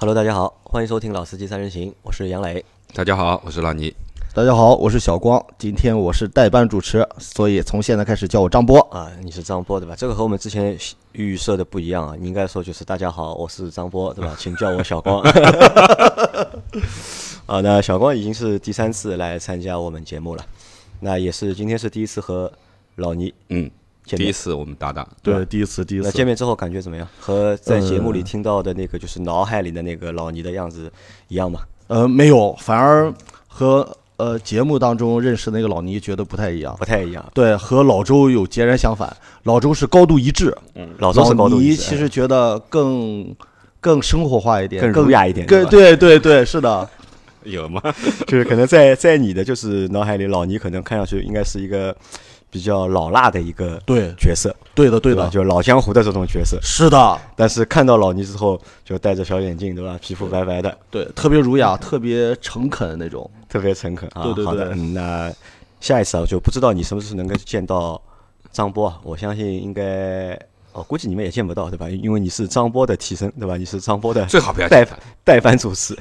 Hello，大家好，欢迎收听《老司机三人行》，我是杨磊。大家好，我是老倪。大家好，我是小光。今天我是代班主持，所以从现在开始叫我张波啊。你是张波对吧？这个和我们之前预设的不一样啊。你应该说就是大家好，我是张波对吧？请叫我小光。啊，那小光已经是第三次来参加我们节目了，那也是今天是第一次和老倪嗯。第一次我们搭档，对，第一次，第一次。那见面之后感觉怎么样？和在节目里听到的那个，就是脑海里的那个老倪的样子一样吗？呃，没有，反而和呃节目当中认识那个老倪觉得不太一样，不太一样。对，和老周有截然相反。老周是高度一致，嗯，老周是高度一致。其实觉得更更生活化一点，更儒雅一点。更对对对，是的。有吗？就是可能在 在你的就是脑海里，老倪可能看上去应该是一个。比较老辣的一个对角色，对的对的，就老江湖的这种角色。是的，但是看到老倪之后，就戴着小眼镜，对吧？皮肤白白的，对，特别儒雅，特别诚恳那种，特别诚恳啊。对对对。嗯，那下一次啊，就不知道你什么时候能够见到张波啊？我相信应该，哦，估计你们也见不到，对吧？因为你是张波的替身，对吧？你是张波的最好不要代代班主持。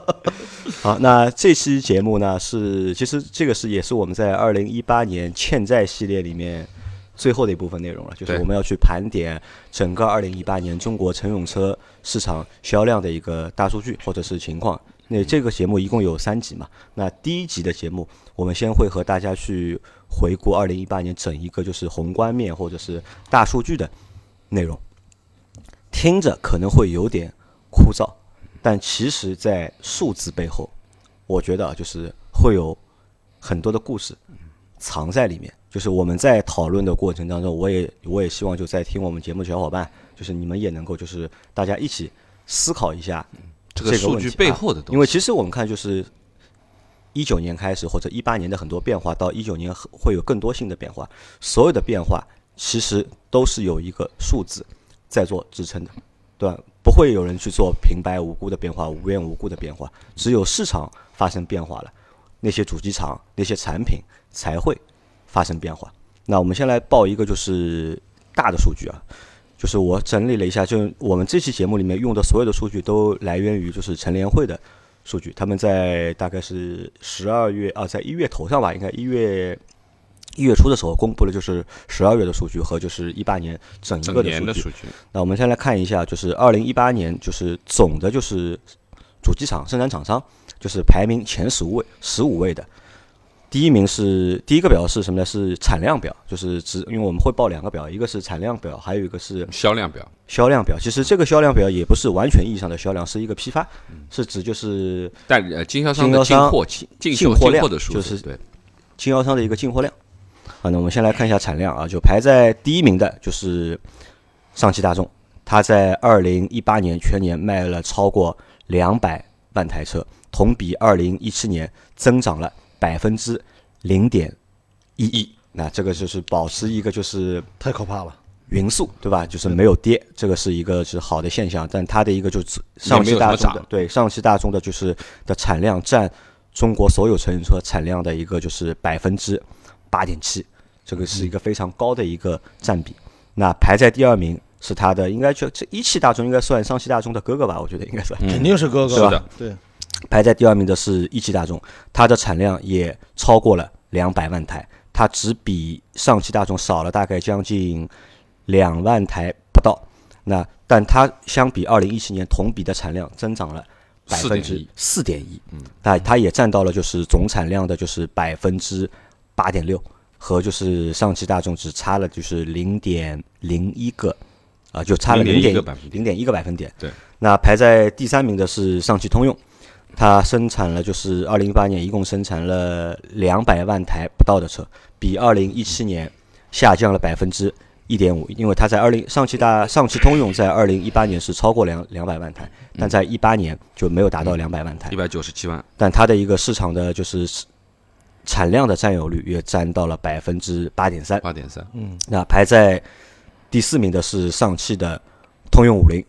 好，那这期节目呢是，其实这个是也是我们在二零一八年欠债系列里面最后的一部分内容了，就是我们要去盘点整个二零一八年中国乘用车市场销量的一个大数据或者是情况。那这个节目一共有三集嘛？那第一集的节目，我们先会和大家去回顾二零一八年整一个就是宏观面或者是大数据的内容，听着可能会有点枯燥。但其实，在数字背后，我觉得就是会有很多的故事藏在里面。就是我们在讨论的过程当中，我也我也希望就在听我们节目的小伙伴，就是你们也能够就是大家一起思考一下这个数据背后的东西。因为其实我们看，就是一九年开始或者一八年的很多变化，到一九年会有更多新的变化。所有的变化其实都是有一个数字在做支撑的，对吧？不会有人去做平白无故的变化、无缘无故的变化，只有市场发生变化了，那些主机厂、那些产品才会发生变化。那我们先来报一个就是大的数据啊，就是我整理了一下，就我们这期节目里面用的所有的数据都来源于就是陈联会的数据，他们在大概是十二月啊，在一月头上吧，应该一月。一月初的时候公布了就是十二月的数据和就是一八年整一个的数据。那我们先来看一下，就是二零一八年就是总的就是主机厂生产厂商就是排名前十五位十五位的，第一名是第一个表是什么呢？是产量表，就是指因为我们会报两个表，一个是产量表，还有一个是销量表。销量表其实这个销量表也不是完全意义上的销量，是一个批发，是指就是代呃经销商的进货进进货量的数就是对经销商的一个进货量。啊，那我们先来看一下产量啊，就排在第一名的就是上汽大众，它在二零一八年全年卖了超过两百万台车，同比二零一七年增长了百分之零点一一。那这个就是保持一个就是太可怕了，匀速对吧？就是没有跌，这个是一个是好的现象。但它的一个就是上汽大众的对上汽大众的就是的产量占中国所有乘用车产量的一个就是百分之。八点七，这个是一个非常高的一个占比。那排在第二名是它的，应该就这一汽大众应该算上汽大众的哥哥吧？我觉得应该算，肯定是哥哥，是吧？对。排在第二名的是一汽大众，它的产量也超过了两百万台，它只比上汽大众少了大概将近两万台不到。那但它相比二零一七年同比的产量增长了百分之四点一，嗯，那它也占到了就是总产量的就是百分之。八点六和就是上汽大众只差了就是零点零一个啊，就差了零点零点一个百分点。对，那排在第三名的是上汽通用，它生产了就是二零一八年一共生产了两百万台不到的车，比二零一七年下降了百分之一点五。因为它在二零上汽大上汽通用在二零一八年是超过两两百万台，但在一八年就没有达到两百万台，一百九十七万。但它的一个市场的就是。产量的占有率也占到了百分之八点三，八点三，嗯，那排在第四名的是上汽的通用五菱，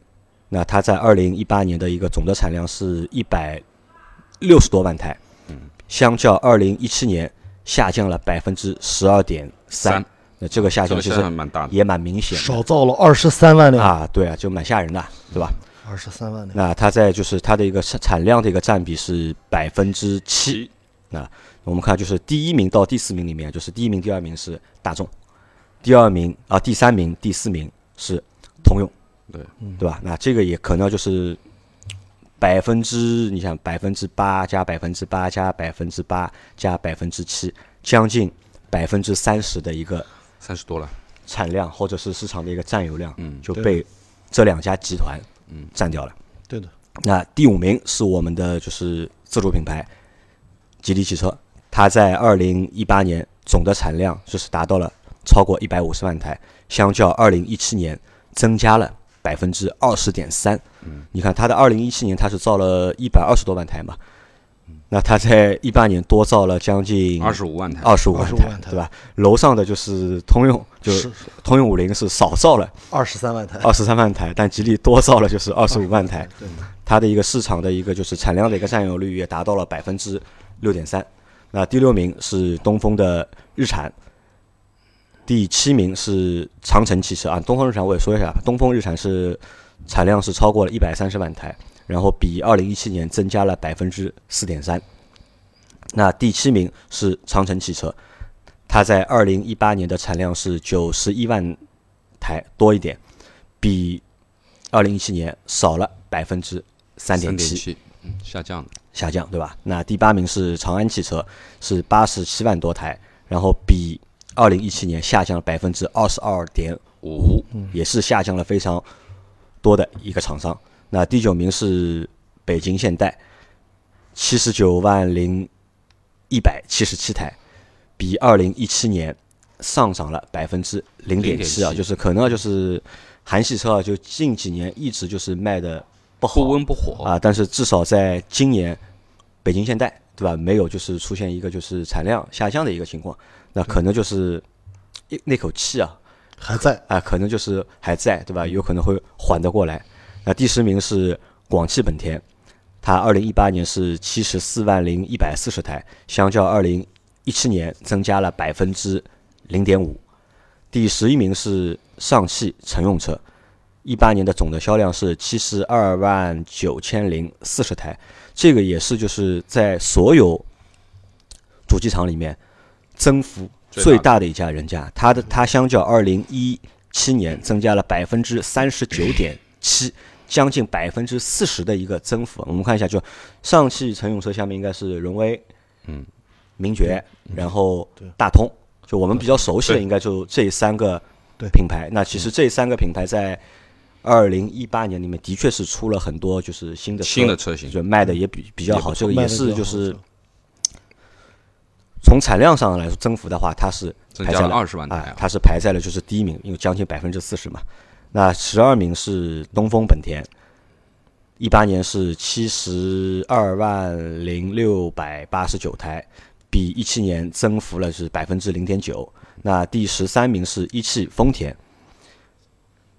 那它在二零一八年的一个总的产量是一百六十多万台，嗯，相较二零一七年下降了百分之十二点三，那这个下降其实蛮大，也蛮明显，少造了二十三万辆啊，对啊，就蛮吓人的，对吧？二十三万辆。那它在就是它的一个产产量的一个占比是百分之七。那我们看就是第一名到第四名里面，就是第一名、第二名是大众，第二名啊，第三名、第四名是通用，对对吧？那这个也可能就是百分之，你想百分之八加百分之八加百分之八加百分之七，将近百分之三十的一个三十多了产量或者是市场的一个占有量，嗯就被这两家集团嗯占掉了。对的，那第五名是我们的就是自主品牌吉利汽车，它在二零一八年总的产量就是达到了超过一百五十万台，相较二零一七年增加了百分之二十点三。嗯，你看它的二零一七年它是造了一百二十多万台嘛，那它在一八年多造了将近二十五万台，二十五万25万台对吧？楼上的就是通用，就是通用五菱是少造了二十三万台。二十三万台，但吉利多造了就是二十五万台。对，它的一个市场的一个就是产量的一个占有率也达到了百分之六点三。那第六名是东风的日产，第七名是长城汽车啊。东风日产我也说一下，东风日产是产量是超过了一百三十万台，然后比二零一七年增加了百分之四点三。那第七名是长城汽车，它在二零一八年的产量是九十一万台多一点，比二零一七年少了百分之三点七，嗯，下降的，下降，对吧？那第八名是长安汽车，是八十七万多台，然后比二零一七年下降了百分之二十二点五，也是下降了非常多的一个厂商。那第九名是北京现代，七十九万零一百七十七台，比二零一七年上涨了百分之零点七啊，就是可能就是韩系车啊，就近几年一直就是卖的不好，不温不火，啊，但是至少在今年，北京现代对吧，没有就是出现一个就是产量下降的一个情况，那可能就是一那口气啊，还在。啊，可能就是还在对吧？有可能会缓得过来。那第十名是广汽本田，它二零一八年是七十四万零一百四十台，相较二零一七年增加了百分之零点五。第十一名是上汽乘用车，一八年的总的销量是七十二万九千零四十台，这个也是就是在所有主机厂里面增幅最大的。一家人家，它的它相较二零一七年增加了百分之三十九点七，将近百分之四十的一个增幅。我们看一下，就上汽乘用车下面应该是荣威，嗯，名爵，然后大通，就我们比较熟悉的应该就这三个品牌。那其实这三个品牌在二零一八年里面的确是出了很多就是新的新的车型。就卖的也比比较好，这个也是就是的从产量上来说增幅的话，它是增加了排在了20万台啊，啊它是排在了就是第一名，因为将近百分之四十嘛。那十二名是东风本田，一八年是七十二万零六百八十九台，比一七年增幅了是百分之零点九。那第十三名是一汽丰田，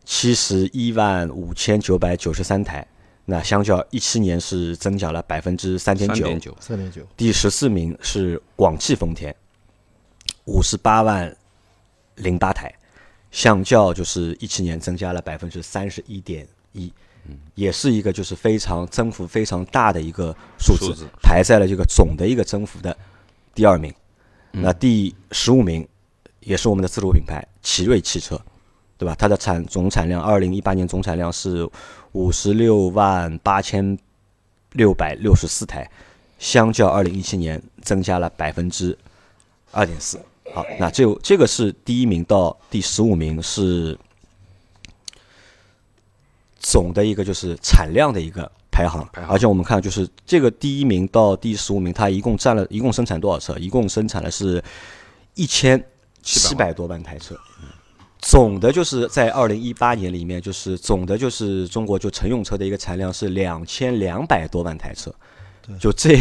七十一万五千九百九十三台，那相较一七年是增长了百分之三点九三点。九，三点九，第十四名是广汽丰田，五十八万零八台，相较就是一七年增加了百分之三十一点一，也是一个就是非常增幅非常大的一个数字，数字排在了这个总的一个增幅的第二名。那第十五名也是我们的自主品牌奇瑞汽车，对吧？它的产总产量，二零一八年总产量是五十六万八千六百六十四台，相较二零一七年增加了百分之二点四。好，那这这个是第一名到第十五名是总的一个就是产量的一个排行，排行而且我们看就是这个第一名到第十五名，它一共占了一共生产多少车？一共生产的是一千七百多万台车。总的就是在二零一八年里面，就是总的就是中国就乘用车的一个产量是两千两百多万台车，就这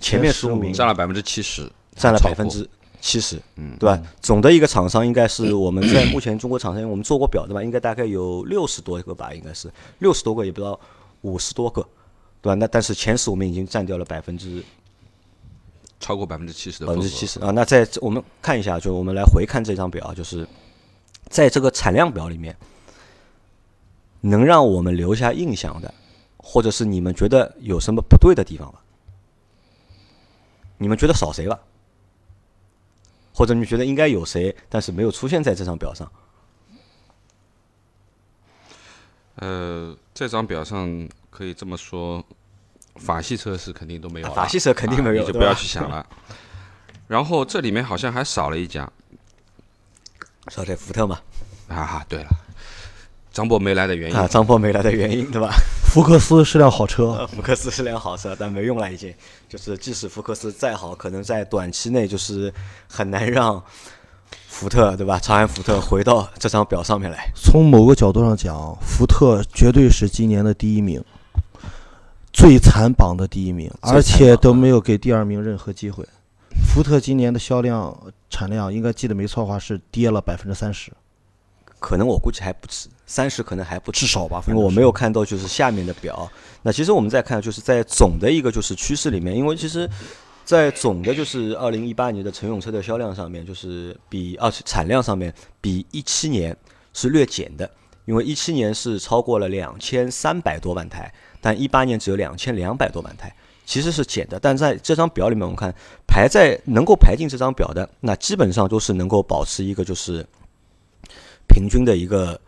前面十五名占了百分之七十，占了百分之七十，嗯对吧？总的一个厂商应该是我们在目前中国厂商，我们做过表的吧，应该大概有六十多个吧，应该是六十多个，也不知道五十多个，对吧？那但是前十我们已经占掉了百分之超过百分之七十的百分之七十啊。那在这我们看一下，就我们来回看这张表啊，就是在这个产量表里面，能让我们留下印象的，或者是你们觉得有什么不对的地方吧？你们觉得少谁吧？或者你觉得应该有谁，但是没有出现在这张表上？呃，这张表上可以这么说，法系车是肯定都没有了，法系车肯定没有，你就不要去想了。然后这里面好像还少了一家，少在福特嘛？啊，对了，张博没来的原因啊，张博没来的原因对吧？福克斯是辆好车，福克斯是辆好车，但没用了已经。就是即使福克斯再好，可能在短期内就是很难让福特对吧？长安福特回到这张表上面来。从某个角度上讲，福特绝对是今年的第一名，最惨榜的第一名，而且都没有给第二名任何机会。福特今年的销量产量，应该记得没错的话是跌了百分之三十。可能我估计还不止三十，可能还不至少吧，因为我没有看到就是下面的表。那其实我们再看，就是在总的一个就是趋势里面，因为其实，在总的就是二零一八年的乘用车的销量上面，就是比二产量上面比一七年是略减的，因为一七年是超过了两千三百多万台，但一八年只有两千两百多万台，其实是减的。但在这张表里面，我们看排在能够排进这张表的，那基本上都是能够保持一个就是。平均的一个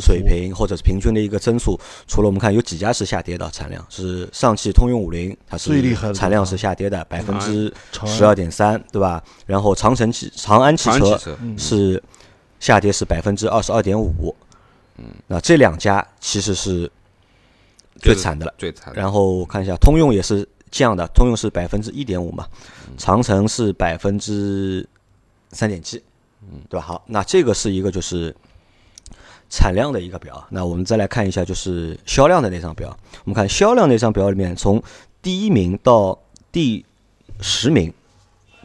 水平，或者是平均的一个增速，除了我们看有几家是下跌的产量，是上汽通用五菱，它是产量是下跌的百分之十二点三，对吧？然后长城汽、长安汽车是下跌是百分之二十二点五，嗯，那这两家其实是最惨的了，最惨。然后看一下通用也是降的，通用是百分之一点五嘛，长城是百分之三点七。嗯，对吧？好，那这个是一个就是产量的一个表。那我们再来看一下就是销量的那张表。我们看销量那张表里面，从第一名到第十名，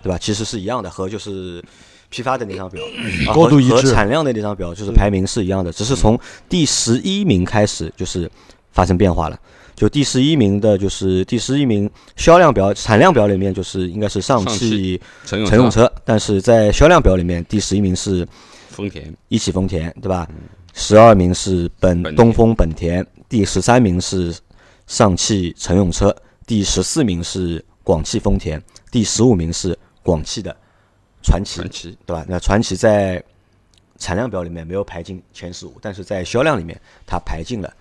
对吧？其实是一样的，和就是批发的那张表 高度一致。和产量的那张表就是排名是一样的，只是从第十一名开始就是发生变化了。就第十一名的，就是第十一名销量表、产量表里面，就是应该是上汽乘用车，但是在销量表里面，第十一名是丰田，一汽丰田，对吧？十二名是本东风本田，第十三名是上汽乘用车，第十四名是广汽丰田，第十五名是广汽的传祺，对吧？那传祺在产量表里面没有排进前十五，但是在销量里面，它排进了。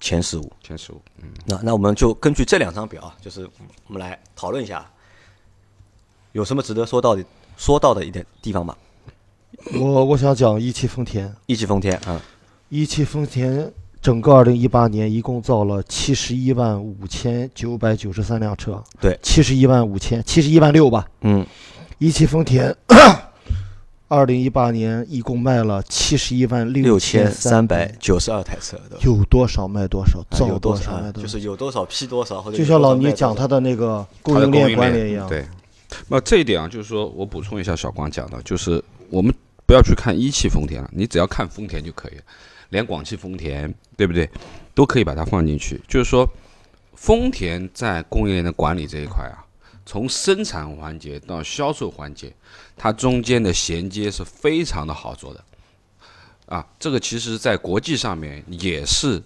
前十五，前十五，嗯，那那我们就根据这两张表啊，就是我们来讨论一下，有什么值得说到的说到的一点地方吗？我我想讲一汽丰田，一汽丰田啊，一汽丰田整个二零一八年一共造了七十一万五千九百九十三辆车，对，七十一万五千，七十一万六吧，嗯，一汽丰田。二零一八年一共卖了七十一万六千三百九十二台车，有多少卖多少，造多少卖多少，就是有多少批多少，或者就像老倪讲他的那个供应链管理一样。对，那这一点啊，就是说我补充一下，小光讲的，就是我们不要去看一汽丰田了，你只要看丰田就可以了，连广汽丰田，对不对，都可以把它放进去。就是说，丰田在供应链的管理这一块啊。从生产环节到销售环节，它中间的衔接是非常的好做的，啊，这个其实在国际上面也是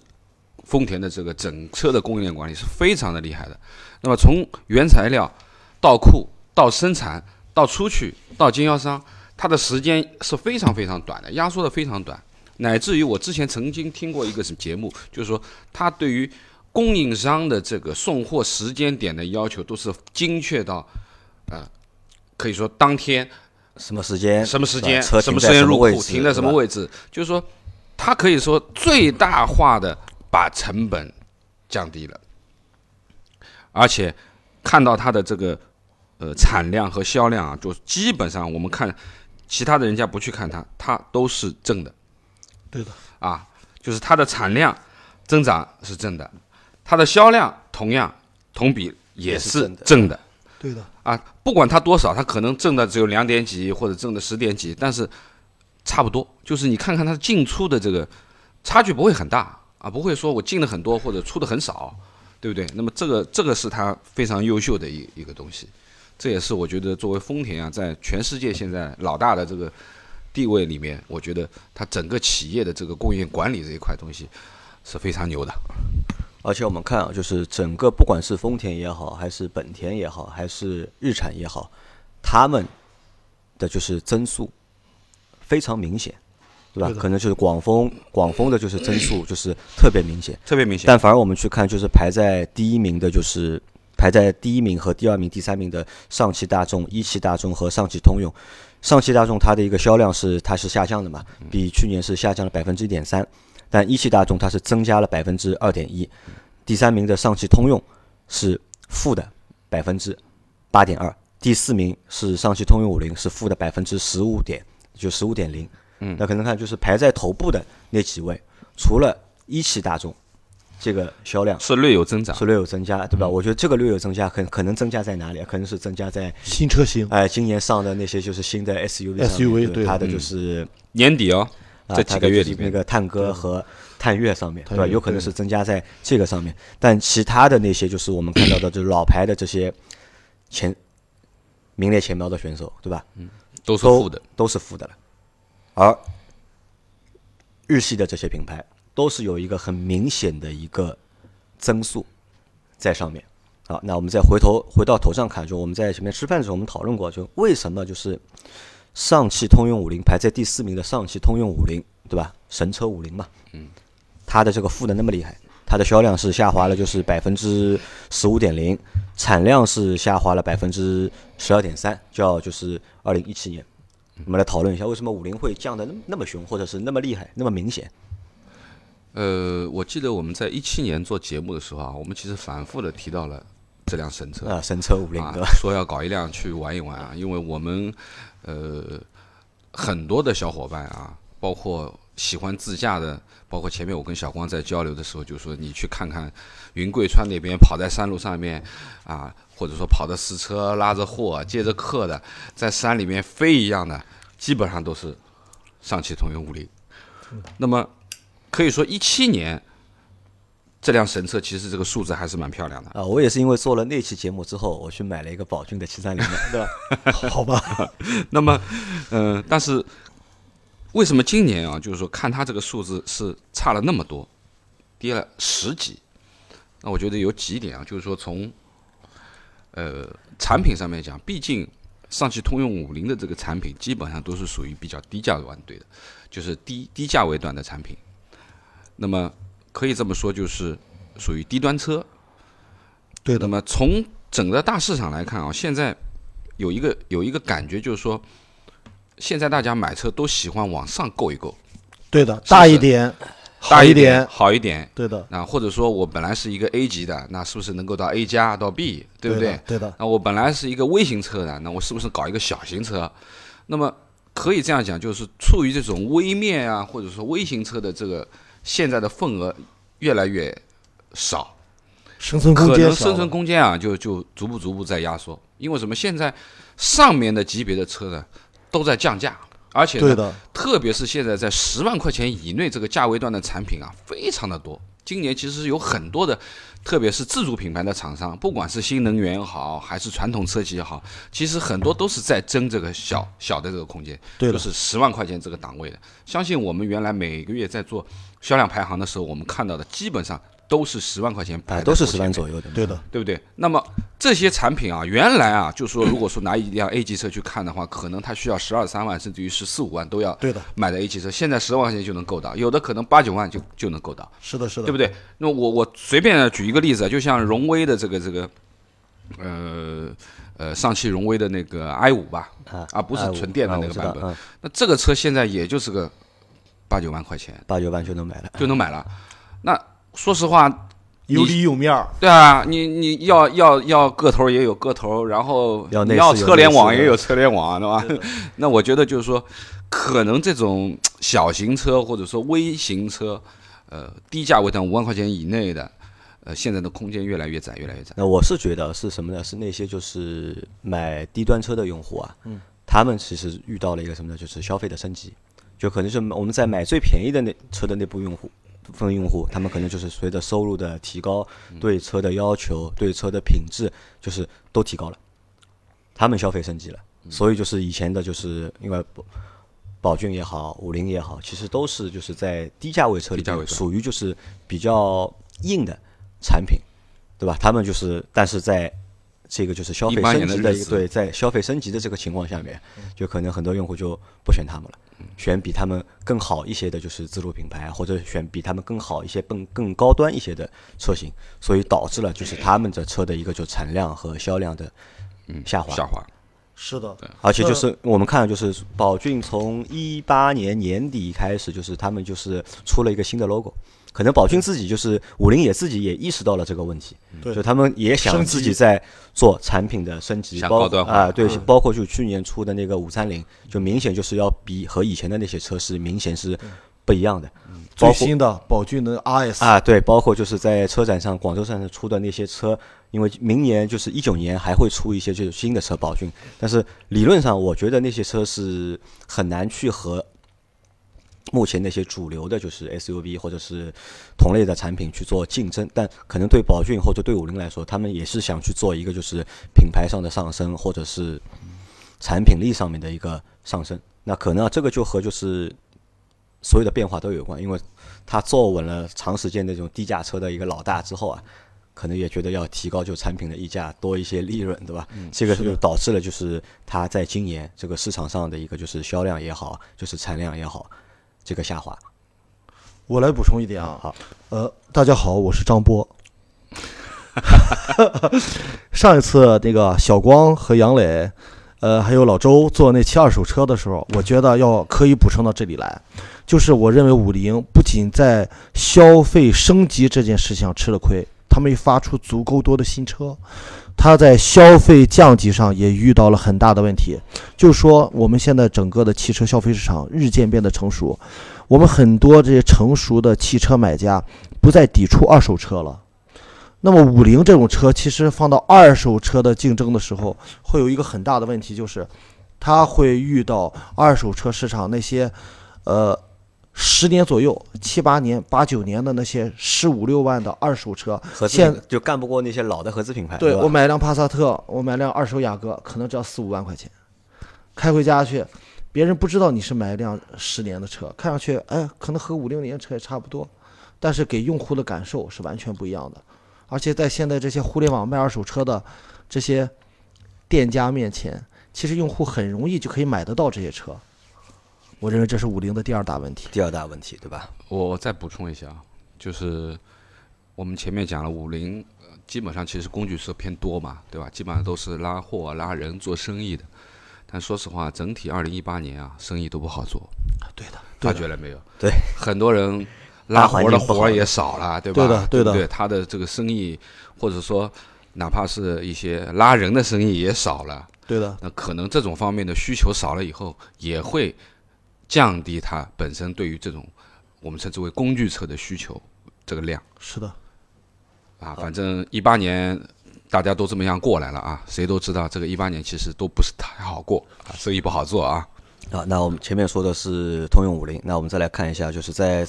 丰田的这个整车的供应链管理是非常的厉害的。那么从原材料到库到生产到出去到经销商，它的时间是非常非常短的，压缩的非常短，乃至于我之前曾经听过一个什么节目，就是说它对于供应商的这个送货时间点的要求都是精确到，呃，可以说当天什么时间、什么时间、什么时间入库、停在什么位置，就是说，它可以说最大化的把成本降低了，而且看到它的这个呃产量和销量啊，就基本上我们看其他的人家不去看它，它都是正的。对的。啊，就是它的产量增长是正的。它的销量同样同比也是正的，对的啊，不管它多少，它可能挣的只有两点几或者挣的十点几，但是差不多，就是你看看它进出的这个差距不会很大啊，不会说我进了很多或者出的很少，对不对？那么这个这个是它非常优秀的一一个东西，这也是我觉得作为丰田啊，在全世界现在老大的这个地位里面，我觉得它整个企业的这个供应链管理这一块东西是非常牛的。而且我们看啊，就是整个不管是丰田也好，还是本田也好，还是日产也好，他们的就是增速非常明显，对吧？对可能就是广丰，广丰的就是增速 就是特别明显，特别明显。但反而我们去看，就是排在第一名的，就是排在第一名和第二名、第三名的上汽大众、一汽大众和上汽通用。上汽大众它的一个销量是它是下降的嘛，比去年是下降了百分之一点三，但一汽大众它是增加了百分之二点一。第三名的上汽通用是负的百分之八点二，第四名是上汽通用五菱是负的百分之十五点，就十五点零。嗯，那可能看就是排在头部的那几位，除了一汽大众，这个销量是略有增长是，略有增加，对吧？我觉得这个略有增加，可可能增加在哪里啊？可能是增加在新车型，哎、今年上的那些就是新的 SUV，SUV 对它的就是、年底哦，啊这几个月里面，那个探戈和探月上面，对吧？有可能是增加在这个上面，但其他的那些就是我们看到的，就是老牌的这些前名列前茅的选手，对吧？嗯都是负的。都是负的了，而日系的这些品牌都是有一个很明显的一个增速在上面。好，那我们再回头回到头上看，就我们在前面吃饭的时候我们讨论过，就为什么就是上汽通用五菱排在第四名的上汽通用五菱，对吧？神车五菱嘛，嗯，它的这个负的那么厉害，它的销量是下滑了，就是百分之十五点零，产量是下滑了百分之十二点三，叫就是二零一七年。我们来讨论一下，为什么五菱会降的那么那么凶，或者是那么厉害、那么明显？呃，我记得我们在一七年做节目的时候啊，我们其实反复的提到了这辆神车啊，神车五菱啊说要搞一辆去玩一玩啊，因为我们呃很多的小伙伴啊，包括喜欢自驾的，包括前面我跟小光在交流的时候，就说你去看看云贵川那边跑在山路上面啊，或者说跑着私车拉着货接着客的，在山里面飞一样的，基本上都是上汽通用五菱。那么可以说一七年。这辆神车其实这个数字还是蛮漂亮的，啊，我也是因为做了那期节目之后，我去买了一个宝骏的七三零的，对吧？好吧？那么，嗯、但是为什么今年啊，就是说看它这个数字是差了那么多，跌了十几？那我觉得有几点啊，就是说从呃产品上面讲，毕竟上汽通用五菱的这个产品基本上都是属于比较低价段对的，就是低低价位段的产品。那么可以这么说，就是属于低端车。对的，那么从整个大市场来看啊，现在有一个有一个感觉，就是说，现在大家买车都喜欢往上够一够，对的，大一点，大一点，好一点。对的，啊，或者说我本来是一个 A 级的，那是不是能够到 A 加到 B，对不对？的对的，那我本来是一个微型车的，那我是不是搞一个小型车？那么可以这样讲，就是处于这种微面啊，或者说微型车的这个现在的份额越来越少，生存空间可能生存，空间啊，就就逐步逐步在压缩。因为什么？现在上面的级别的车呢，都在降价，而且呢，对的，特别是现在在十万块钱以内这个价位段的产品啊，非常的多。今年其实有很多的，特别是自主品牌的厂商，不管是新能源也好，还是传统车企也好，其实很多都是在争这个小小的这个空间，对，就是十万块钱这个档位的。相信我们原来每个月在做销量排行的时候，我们看到的基本上都是十万块钱排啊，都是十万左右的。对的，对不对？那么这些产品啊，原来啊，就是说，如果说拿一辆 A 级车去看的话，可能它需要十二三万，甚至于十四五万都要对的，买的 A 级车，现在十万块钱就能够到，有的可能八九万就就能够到，是的，是的，对不对？那我我随便举一个例子啊，就像荣威的这个这个，呃呃，上汽荣威的那个 i 五吧，啊啊不是啊纯电的啊那个版本。那这个车现在也就是个八九万块钱八九万就能买了。就能买了。那说实话，有里有面儿，对啊，你你要要要个头也有个头，然后要内你要车联网也有车联网，对吧？那我觉得就是说，可能这种小型车或者说微型车，呃，低价位段五万块钱以内的，呃，现在的空间越来越窄，越来越窄。那我是觉得是什么呢？是那些就是买低端车的用户啊，嗯，他们其实遇到了一个什么呢？就是消费的升级，就可能是我们在买最便宜的那车的那部用户。部分用户，他们可能就是随着收入的提高，对车的要求、对车的品质，就是都提高了，他们消费升级了。所以就是以前的，就是因为宝宝骏也好，五菱也好，其实都是就是在低价位车里属于就是比较硬的产品，对吧？他们就是，但是在这个就是消费升级的对，在消费升级的这个情况下面，就可能很多用户就不选他们了，选比他们更好一些的，就是自主品牌，或者选比他们更好一些、更更高端一些的车型，所以导致了就是他们的车的一个就产量和销量的下滑。下滑。是的，而且就是我们看，就是宝骏从一八年年底开始，就是他们就是出了一个新的 logo，可能宝骏自己就是五菱也自己也意识到了这个问题，就他们也想自己在做产品的升级，包啊对，包括就去年出的那个五三零，就明显就是要比和以前的那些车是明显是不一样的。最新的宝骏的 RS 啊，对，包括就是在车展上广州站上出的那些车。因为明年就是一九年还会出一些就是新的车宝骏，但是理论上我觉得那些车是很难去和目前那些主流的就是 SUV 或者是同类的产品去做竞争，但可能对宝骏或者对五菱来说，他们也是想去做一个就是品牌上的上升，或者是产品力上面的一个上升。那可能啊这个就和就是所有的变化都有关，因为他坐稳了长时间那种低价车的一个老大之后啊。可能也觉得要提高就产品的溢价，多一些利润，对吧？这个就导致了就是它在今年这个市场上的一个就是销量也好，就是产量也好，这个下滑。我来补充一点啊，好，呃，大家好，我是张波。上一次那个小光和杨磊，呃，还有老周做那期二手车的时候，我觉得要可以补充到这里来，就是我认为五菱不仅在消费升级这件事情上吃了亏。他没发出足够多的新车，它在消费降级上也遇到了很大的问题。就说，我们现在整个的汽车消费市场日渐变得成熟，我们很多这些成熟的汽车买家不再抵触二手车了。那么，五菱这种车其实放到二手车的竞争的时候，会有一个很大的问题，就是它会遇到二手车市场那些，呃。十年左右，七八年、八九年的那些十五六万的二手车，现就干不过那些老的合资品牌。对我买辆帕萨特，我买辆二手雅阁，可能只要四五万块钱，开回家去，别人不知道你是买一辆十年的车，看上去哎，可能和五六年车也差不多，但是给用户的感受是完全不一样的。而且在现在这些互联网卖二手车的这些店家面前，其实用户很容易就可以买得到这些车。我认为这是五菱的第二大问题。第二大问题，对吧？我再补充一下啊，就是我们前面讲了，五菱基本上其实工具车偏多嘛，对吧？基本上都是拉货、拉人做生意的。但说实话，整体二零一八年啊，生意都不好做。对的，发觉了没有？对，很多人拉活的活也少了，对吧？对的，对的。对他的这个生意，或者说哪怕是一些拉人的生意也少了。对的。那可能这种方面的需求少了以后，也会。降低它本身对于这种我们称之为工具车的需求这个量是的，啊，反正一八年大家都这么样过来了啊，谁都知道这个一八年其实都不是太好过啊，生意不好做啊。啊，那我们前面说的是通用五菱，那我们再来看一下，就是在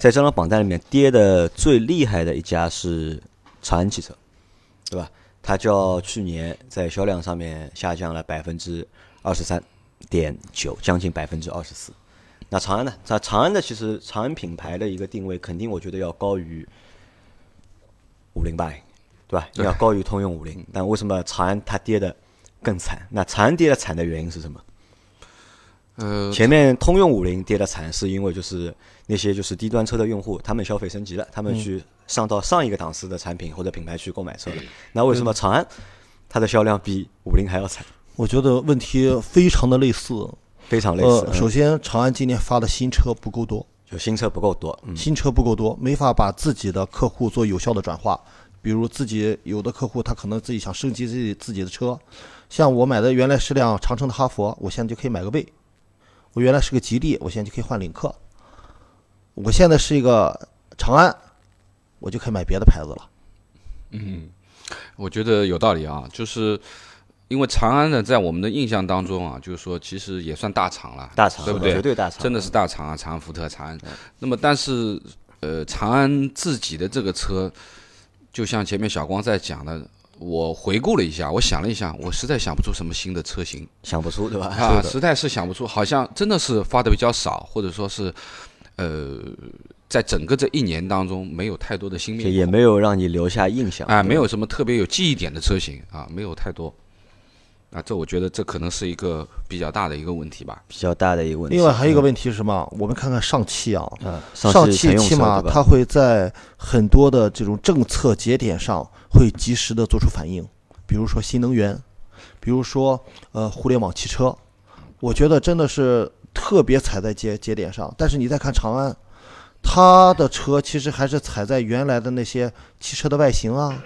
在这张榜单里面跌的最厉害的一家是长安汽车，对吧？它较去年在销量上面下降了百分之二十三。点九，将近百分之二十四。那长安呢？在长安的其实长安品牌的一个定位，肯定我觉得要高于五菱吧，对吧？要高于通用五菱。但为什么长安它跌的更惨？那长安跌的惨的原因是什么？呃，前面通用五菱跌的惨，是因为就是那些就是低端车的用户，他们消费升级了，他们去上到上一个档次的产品或者品牌去购买车了。那为什么长安它的销量比五菱还要惨？我觉得问题非常的类似，非常类似。首先，长安今年发的新车不够多，就新车不够多，新车不够多，没法把自己的客户做有效的转化。比如自己有的客户，他可能自己想升级自己自己的车，像我买的原来是辆长城的哈佛，我现在就可以买个魏。我原来是个吉利，我现在就可以换领克。我现在是一个长安，我就可以买别的牌子了。嗯，我觉得有道理啊，就是。因为长安呢，在我们的印象当中啊，就是说其实也算大厂了，大厂对不对？绝对大厂，真的是大厂啊！长安福特、长安。那么，但是呃，长安自己的这个车，就像前面小光在讲的，我回顾了一下，我想了一下，我实在想不出什么新的车型，想不出对吧？啊，实在是想不出，好像真的是发的比较少，或者说是呃，在整个这一年当中没有太多的新面孔，也没有让你留下印象啊，没有什么特别有记忆点的车型啊，没有太多。啊，这我觉得这可能是一个比较大的一个问题吧，比较大的一个问题。另外还有一个问题是什么？我们看看上汽啊，上汽起码它会在很多的这种政策节点上会及时的做出反应，比如说新能源，比如说呃互联网汽车，我觉得真的是特别踩在节节点上。但是你再看长安，它的车其实还是踩在原来的那些汽车的外形啊、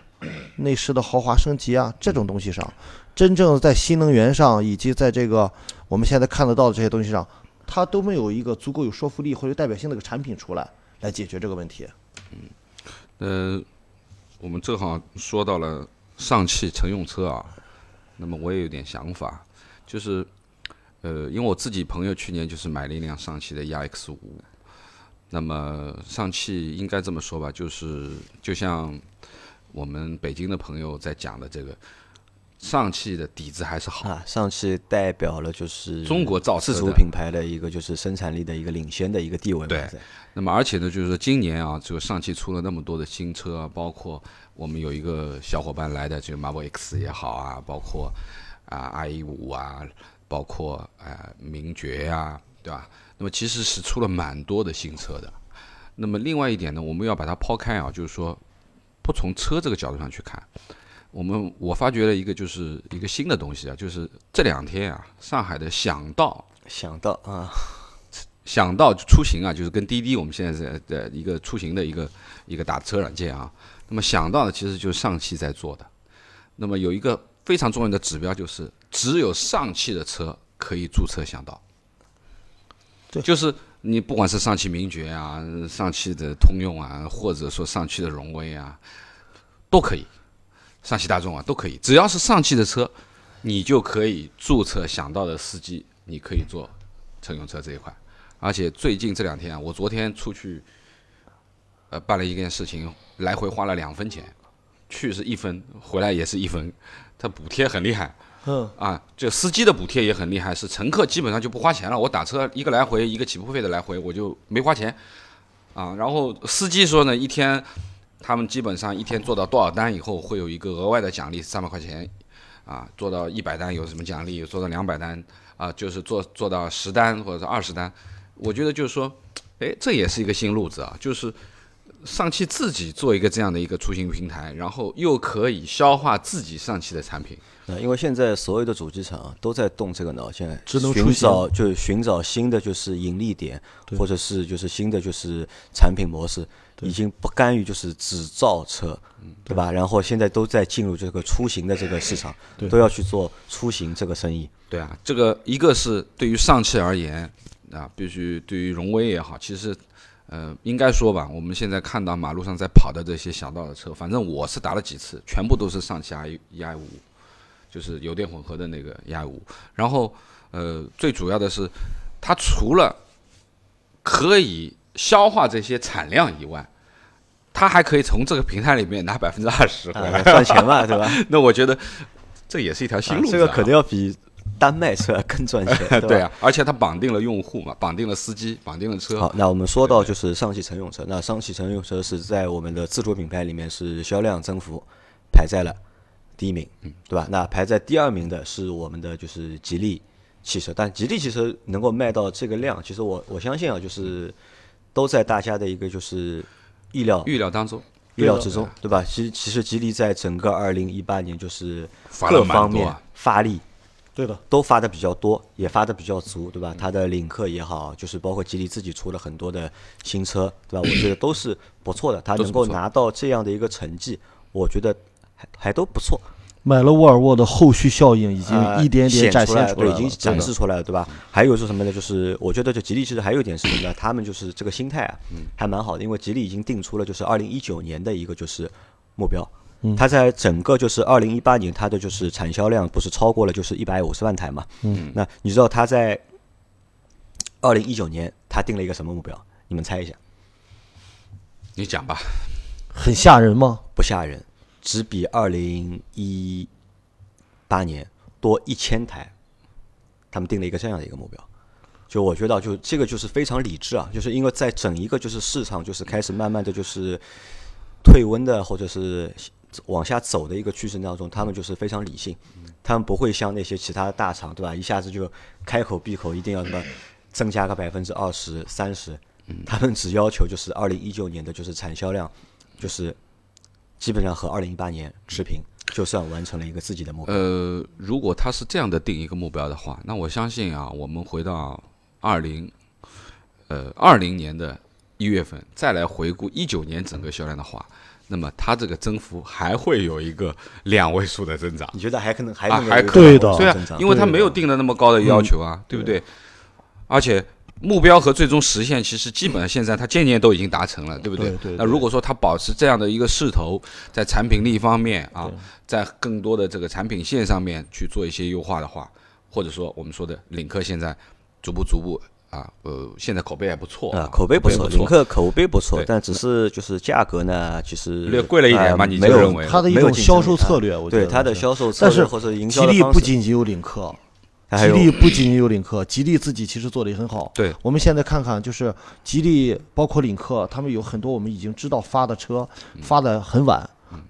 内饰的豪华升级啊这种东西上。真正在新能源上，以及在这个我们现在看得到的这些东西上，它都没有一个足够有说服力或者代表性的一个产品出来，来解决这个问题。嗯，呃，我们正好说到了上汽乘用车啊，那么我也有点想法，就是，呃，因为我自己朋友去年就是买了一辆上汽的 EX 五，那么上汽应该这么说吧，就是就像我们北京的朋友在讲的这个。上汽的底子还是好啊，上汽代表了就是中国造自主品牌的一个就是生产力的一个领先的一个地位。对，那么而且呢，就是说今年啊，这个上汽出了那么多的新车，包括我们有一个小伙伴来的这个 Marvel X 也好啊，包括啊 i 五啊，包括啊名爵呀，对吧？那么其实是出了蛮多的新车的。那么另外一点呢，我们要把它抛开啊，就是说不从车这个角度上去看。我们我发觉了一个就是一个新的东西啊，就是这两天啊，上海的想到想到啊，想到出行啊，就是跟滴滴我们现在在的一个出行的一个一个打车软件啊。那么想到的其实就是上汽在做的。那么有一个非常重要的指标就是，只有上汽的车可以注册想到。对，就是你不管是上汽名爵啊、上汽的通用啊，或者说上汽的荣威啊，都可以。上汽大众啊，都可以，只要是上汽的车，你就可以注册想到的司机，你可以做乘用车这一块。而且最近这两天啊，我昨天出去，呃，办了一件事情，来回花了两分钱，去是一分，回来也是一分，它补贴很厉害。嗯。啊，这司机的补贴也很厉害，是乘客基本上就不花钱了。我打车一个来回，一个起步费的来回，我就没花钱。啊，然后司机说呢，一天。他们基本上一天做到多少单以后，会有一个额外的奖励三百块钱，啊，做到一百单有什么奖励？做到两百单啊，就是做做到十单或者是二十单，我觉得就是说，哎，这也是一个新路子啊，就是上汽自己做一个这样的一个出行平台，然后又可以消化自己上汽的产品。因为现在所有的主机厂啊都在动这个脑筋，寻找就寻找新的就是盈利点，或者是就是新的就是产品模式。已经不甘于就是只造车，对吧？然后现在都在进入这个出行的这个市场，都要去做出行这个生意。对啊，这个一个是对于上汽而言啊，必须对于荣威也好，其实呃，应该说吧，我们现在看到马路上在跑的这些小道的车，反正我是打了几次，全部都是上汽 i e i 五，就是油电混合的那个 e i 五。然后呃，最主要的是，它除了可以消化这些产量以外，它还可以从这个平台里面拿百分之二十回来赚钱嘛，对吧？那我觉得这也是一条新路。这个肯定要比单卖车更赚钱，对啊。而且它绑定了用户嘛，绑定了司机，绑定了车。好，那我们说到就是上汽乘用车，那上汽乘用车是在我们的自主品牌里面是销量增幅排在了第一名，嗯，对吧？那排在第二名的是我们的就是吉利汽车，但吉利汽车能够卖到这个量，其实我我相信啊，就是都在大家的一个就是。意料预料当中，预料之中，对吧？其实其实吉利在整个二零一八年就是各方面发力，对的，都发的比较多，也发的比较足，对吧？它的领克也好，就是包括吉利自己出了很多的新车，对吧？我觉得都是不错的，它能够拿到这样的一个成绩，我觉得还还都不错。买了沃尔沃的后续效应已经一点点展现出来了，已经展示出来了，对吧？还有是什么呢？就是我觉得，就吉利其实还有一点是什么呢？他们就是这个心态啊，还蛮好的，因为吉利已经定出了就是二零一九年的一个就是目标。它在整个就是二零一八年，它的就是产销量不是超过了就是一百五十万台嘛？嗯，那你知道它在二零一九年它定了一个什么目标？你们猜一下？你讲吧。很吓人吗？不吓人。只比二零一八年多一千台，他们定了一个这样的一个目标。就我觉得，就这个就是非常理智啊，就是因为在整一个就是市场就是开始慢慢的就是退温的或者是往下走的一个趋势当中，他们就是非常理性，他们不会像那些其他大厂对吧，一下子就开口闭口一定要什么增加个百分之二十三十，他们只要求就是二零一九年的就是产销量就是基本上和二零一八年持平。就算完成了一个自己的目标。呃，如果他是这样的定一个目标的话，那我相信啊，我们回到二零，呃，二零年的一月份再来回顾一九年整个销量的话，那么它这个增幅还会有一个两位数的增长。你觉得还可能还啊，还对的，对啊，因为它没有定的那么高的要求啊，对不对？而且。目标和最终实现，其实基本上现在它渐渐都已经达成了，对不对？那如果说它保持这样的一个势头，在产品力方面啊，在更多的这个产品线上面去做一些优化的话，或者说我们说的领克现在逐步逐步啊，呃，现在口碑还不错啊，口碑不错，领克口碑不错，但只是就是价格呢，其实略贵了一点嘛，你没有认为。它的一种销售策略，我觉得对它的销售策略或者营销吉利不仅仅有领克。吉利不仅仅有领克，吉利自己其实做的也很好。对，我们现在看看，就是吉利包括领克，他们有很多我们已经知道发的车，发的很晚，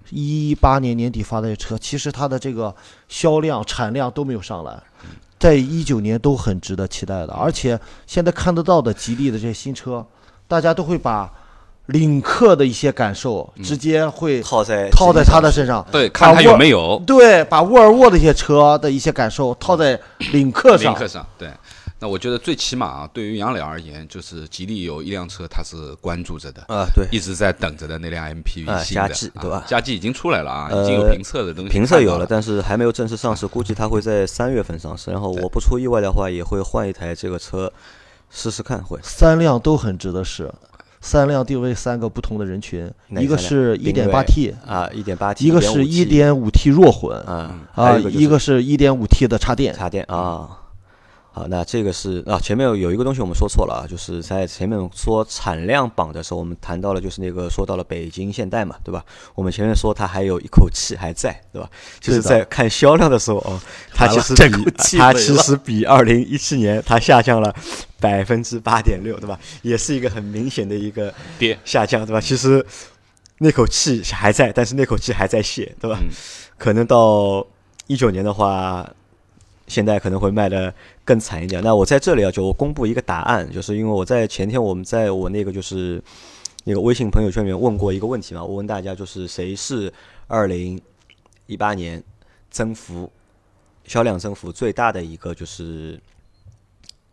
一八年年底发的车，其实它的这个销量、产量都没有上来，在一九年都很值得期待的。而且现在看得到的吉利的这些新车，大家都会把。领克的一些感受，直接会套在套在他的身上，对，看他有没有，对，把沃尔沃的一些车的一些感受套在领克上，领克上，对。那我觉得最起码啊，对于杨磊而言，就是吉利有一辆车他是关注着的啊，对，一直在等着的那辆 MPV 新的，对吧？加 G 已经出来了啊，已经有评测的东西，评测有了，但是还没有正式上市，估计它会在三月份上市。然后我不出意外的话，也会换一台这个车试试看，会。三辆都很值得试。三辆定位三个不同的人群，一个是一点八 T 啊，一点八 T，一个是一点五 T 弱混啊，啊，一个是一点五 T 的插电，插电啊。好，那这个是啊，前面有有一个东西我们说错了啊，就是在前面说产量榜的时候，我们谈到了就是那个说到了北京现代嘛，对吧？我们前面说它还有一口气还在，对吧？就是在看销量的时候哦，它其实比它其实比二零一七年它下降了百分之八点六，对吧？也是一个很明显的一个跌下降，对吧？其实那口气还在，但是那口气还在泄，对吧？可能到一九年的话。现在可能会卖的更惨一点。那我在这里啊，就我公布一个答案，就是因为我在前天我们在我那个就是那个微信朋友圈里面问过一个问题嘛，我问大家就是谁是二零一八年增幅销量增幅最大的一个就是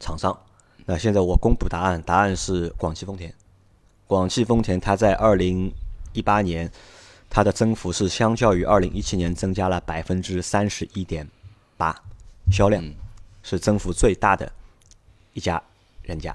厂商。那现在我公布答案，答案是广汽丰田。广汽丰田它在二零一八年它的增幅是相较于二零一七年增加了百分之三十一点八。销量是增幅最大的一家人家，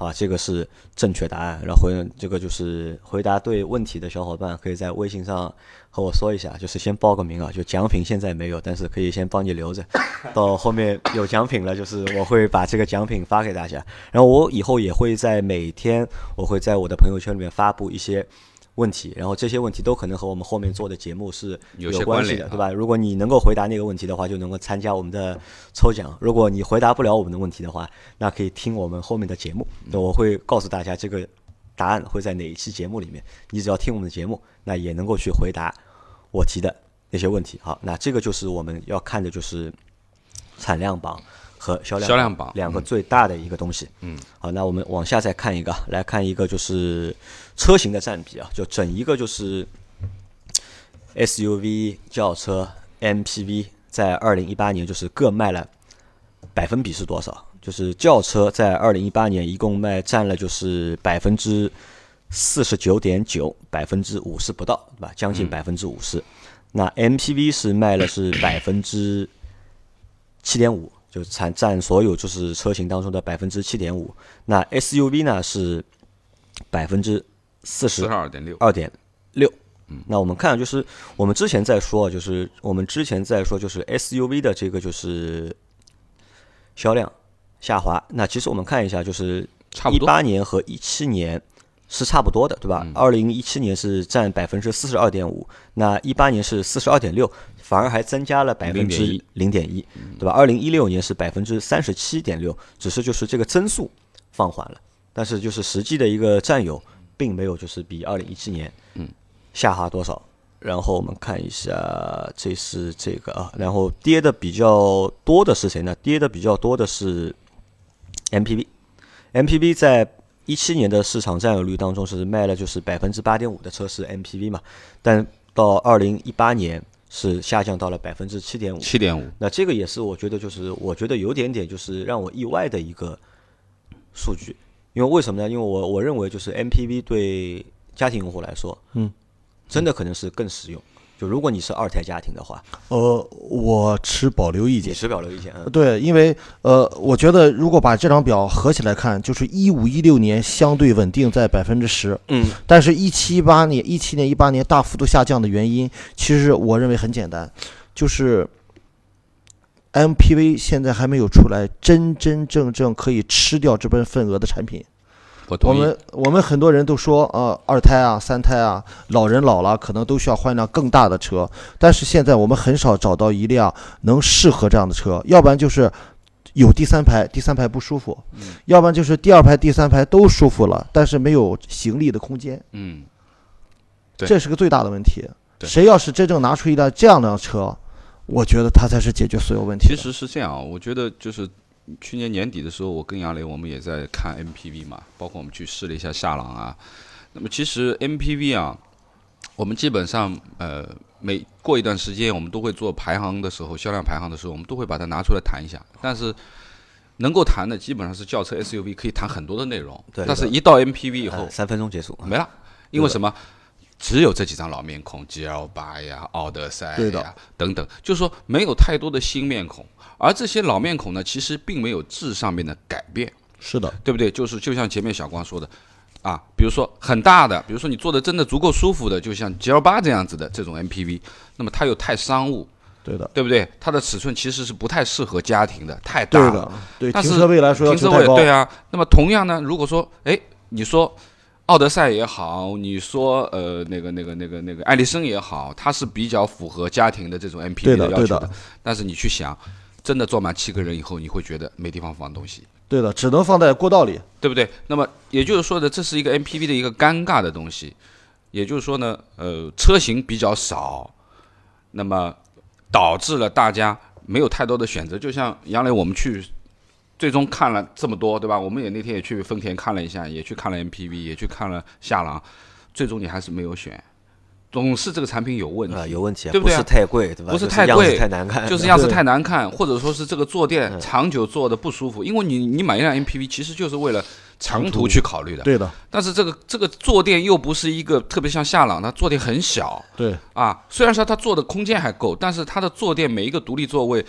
啊，这个是正确答案。然后回这个就是回答对问题的小伙伴，可以在微信上和我说一下，就是先报个名啊。就奖品现在没有，但是可以先帮你留着，到后面有奖品了，就是我会把这个奖品发给大家。然后我以后也会在每天，我会在我的朋友圈里面发布一些。问题，然后这些问题都可能和我们后面做的节目是有关系的，对吧？如果你能够回答那个问题的话，就能够参加我们的抽奖。如果你回答不了我们的问题的话，那可以听我们后面的节目，那我会告诉大家这个答案会在哪一期节目里面。你只要听我们的节目，那也能够去回答我提的那些问题。好，那这个就是我们要看的就是产量榜。和销量销量榜两个最大的一个东西。嗯，好，那我们往下再看一个，来看一个就是车型的占比啊，就整一个就是 SUV、轿车、MPV 在二零一八年就是各卖了百分比是多少？就是轿车在二零一八年一共卖占了就是百分之四十九点九，百分之五十不到，对吧？将近百分之五十。那 MPV 是卖了是百分之七点五。就占占所有就是车型当中的百分之七点五，那 SUV 呢是百分之四十。二点六。二点六。嗯，那我们看就是我们之前在说，就是我们之前在说，就是 SUV 的这个就是销量下滑。那其实我们看一下，就是一八年和一七年是差不多的，对吧？二零一七年是占百分之四十二点五，那一八年是四十二点六，反而还增加了百分之零点一，对吧？二零一六年是百分之三十七点六，只是就是这个增速放缓了，但是就是实际的一个占有并没有就是比二零一七年嗯下滑多少。然后我们看一下，这是这个啊，然后跌的比较多的是谁呢？跌的比较多的是 MPV，MPV 在。一七年的市场占有率当中是卖了就是百分之八点五的车是 MPV 嘛，但到二零一八年是下降到了百分之七点五。七点五。那这个也是我觉得就是我觉得有点点就是让我意外的一个数据，因为为什么呢？因为我我认为就是 MPV 对家庭用户来说，嗯，真的可能是更实用。就如果你是二胎家庭的话，呃，我持保留意见。持保留意见。对，因为呃，我觉得如果把这张表合起来看，就是一五一六年相对稳定在百分之十，嗯，但是一七一八年、一七年、一八年大幅度下降的原因，其实我认为很简单，就是 MPV 现在还没有出来真真正正可以吃掉这份份额的产品。我们我们很多人都说，呃，二胎啊，三胎啊，老人老了，可能都需要换辆更大的车。但是现在我们很少找到一辆能适合这样的车，要不然就是有第三排，第三排不舒服；，要不然就是第二排、第三排都舒服了，但是没有行李的空间。嗯，这是个最大的问题。谁要是真正拿出一辆这样的车，我觉得它才是解决所有问题。其实是这样啊，我觉得就是。去年年底的时候，我跟杨磊我们也在看 MPV 嘛，包括我们去试了一下夏朗啊。那么其实 MPV 啊，我们基本上呃每过一段时间，我们都会做排行的时候，销量排行的时候，我们都会把它拿出来谈一下。但是能够谈的基本上是轿车 SUV，可以谈很多的内容。对。但是一到 MPV 以后，三分钟结束没了，因为什么？只有这几张老面孔，GL 八呀、奥德赛呀等等，就是说没有太多的新面孔。而这些老面孔呢，其实并没有质上面的改变，是的，对不对？就是就像前面小光说的，啊，比如说很大的，比如说你坐的真的足够舒服的，就像 G L 八这样子的这种 M P V，那么它又太商务，对的，对不对？它的尺寸其实是不太适合家庭的，太大了，对，停车位来说停车位对啊。那么同样呢，如果说，哎，你说奥德赛也好，你说呃那个那个那个那个艾力绅也好，它是比较符合家庭的这种 M P V 的要求的，但是你去想。真的坐满七个人以后，你会觉得没地方放东西。对的，只能放在过道里，对不对？那么也就是说呢，这是一个 MPV 的一个尴尬的东西。也就是说呢，呃，车型比较少，那么导致了大家没有太多的选择。就像杨磊，我们去最终看了这么多，对吧？我们也那天也去丰田看了一下，也去看了 MPV，也去看了夏朗，最终你还是没有选。总是这个产品有问题，有问题，对不对？不是太贵，对吧？不是太贵，太难看，就是样子太难看，或者说是这个坐垫长久坐的不舒服。因为你你买一辆 MPV，其实就是为了长途去考虑的。对的。但是这个这个坐垫又不是一个特别像夏朗，它坐垫很小。对。啊，虽然说它坐的空间还够，但是它的坐垫每一个独立座位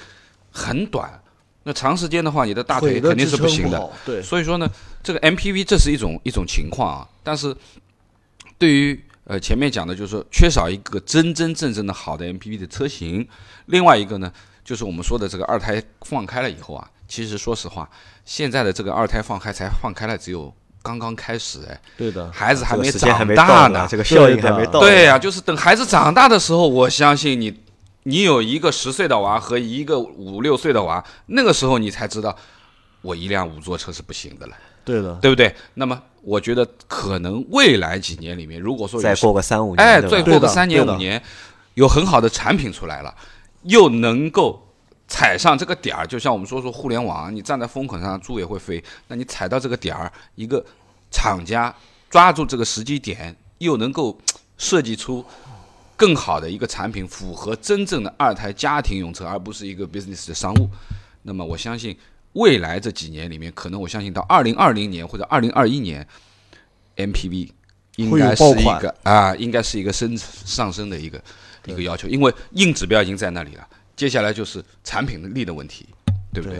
很短，那长时间的话，你的大腿肯定是不行的。对。所以说呢，这个 MPV 这是一种一种情况啊，但是对于。呃，前面讲的就是说缺少一个真真正正的好的 MPV 的车型，另外一个呢，就是我们说的这个二胎放开了以后啊，其实说实话，现在的这个二胎放开才放开了，只有刚刚开始哎，对的，孩子还没长大呢，这个效应还没到，对呀，就是等孩子长大的时候，我相信你，你有一个十岁的娃和一个五六岁的娃，那个时候你才知道，我一辆五座车是不行的了，对的，对不对？那么。我觉得可能未来几年里面，如果说再过个三五年，哎，再过个三年五年，有很好的产品出来了，又能够踩上这个点儿，就像我们说说互联网，你站在风口上，猪也会飞。那你踩到这个点儿，一个厂家抓住这个时机点，又能够设计出更好的一个产品，符合真正的二胎家庭用车，而不是一个 business 的商务。那么我相信。未来这几年里面，可能我相信到二零二零年或者二零二一年，MPV 应该是一个啊，应该是一个升上升的一个一个要求，因为硬指标已经在那里了。接下来就是产品力的问题，对不对？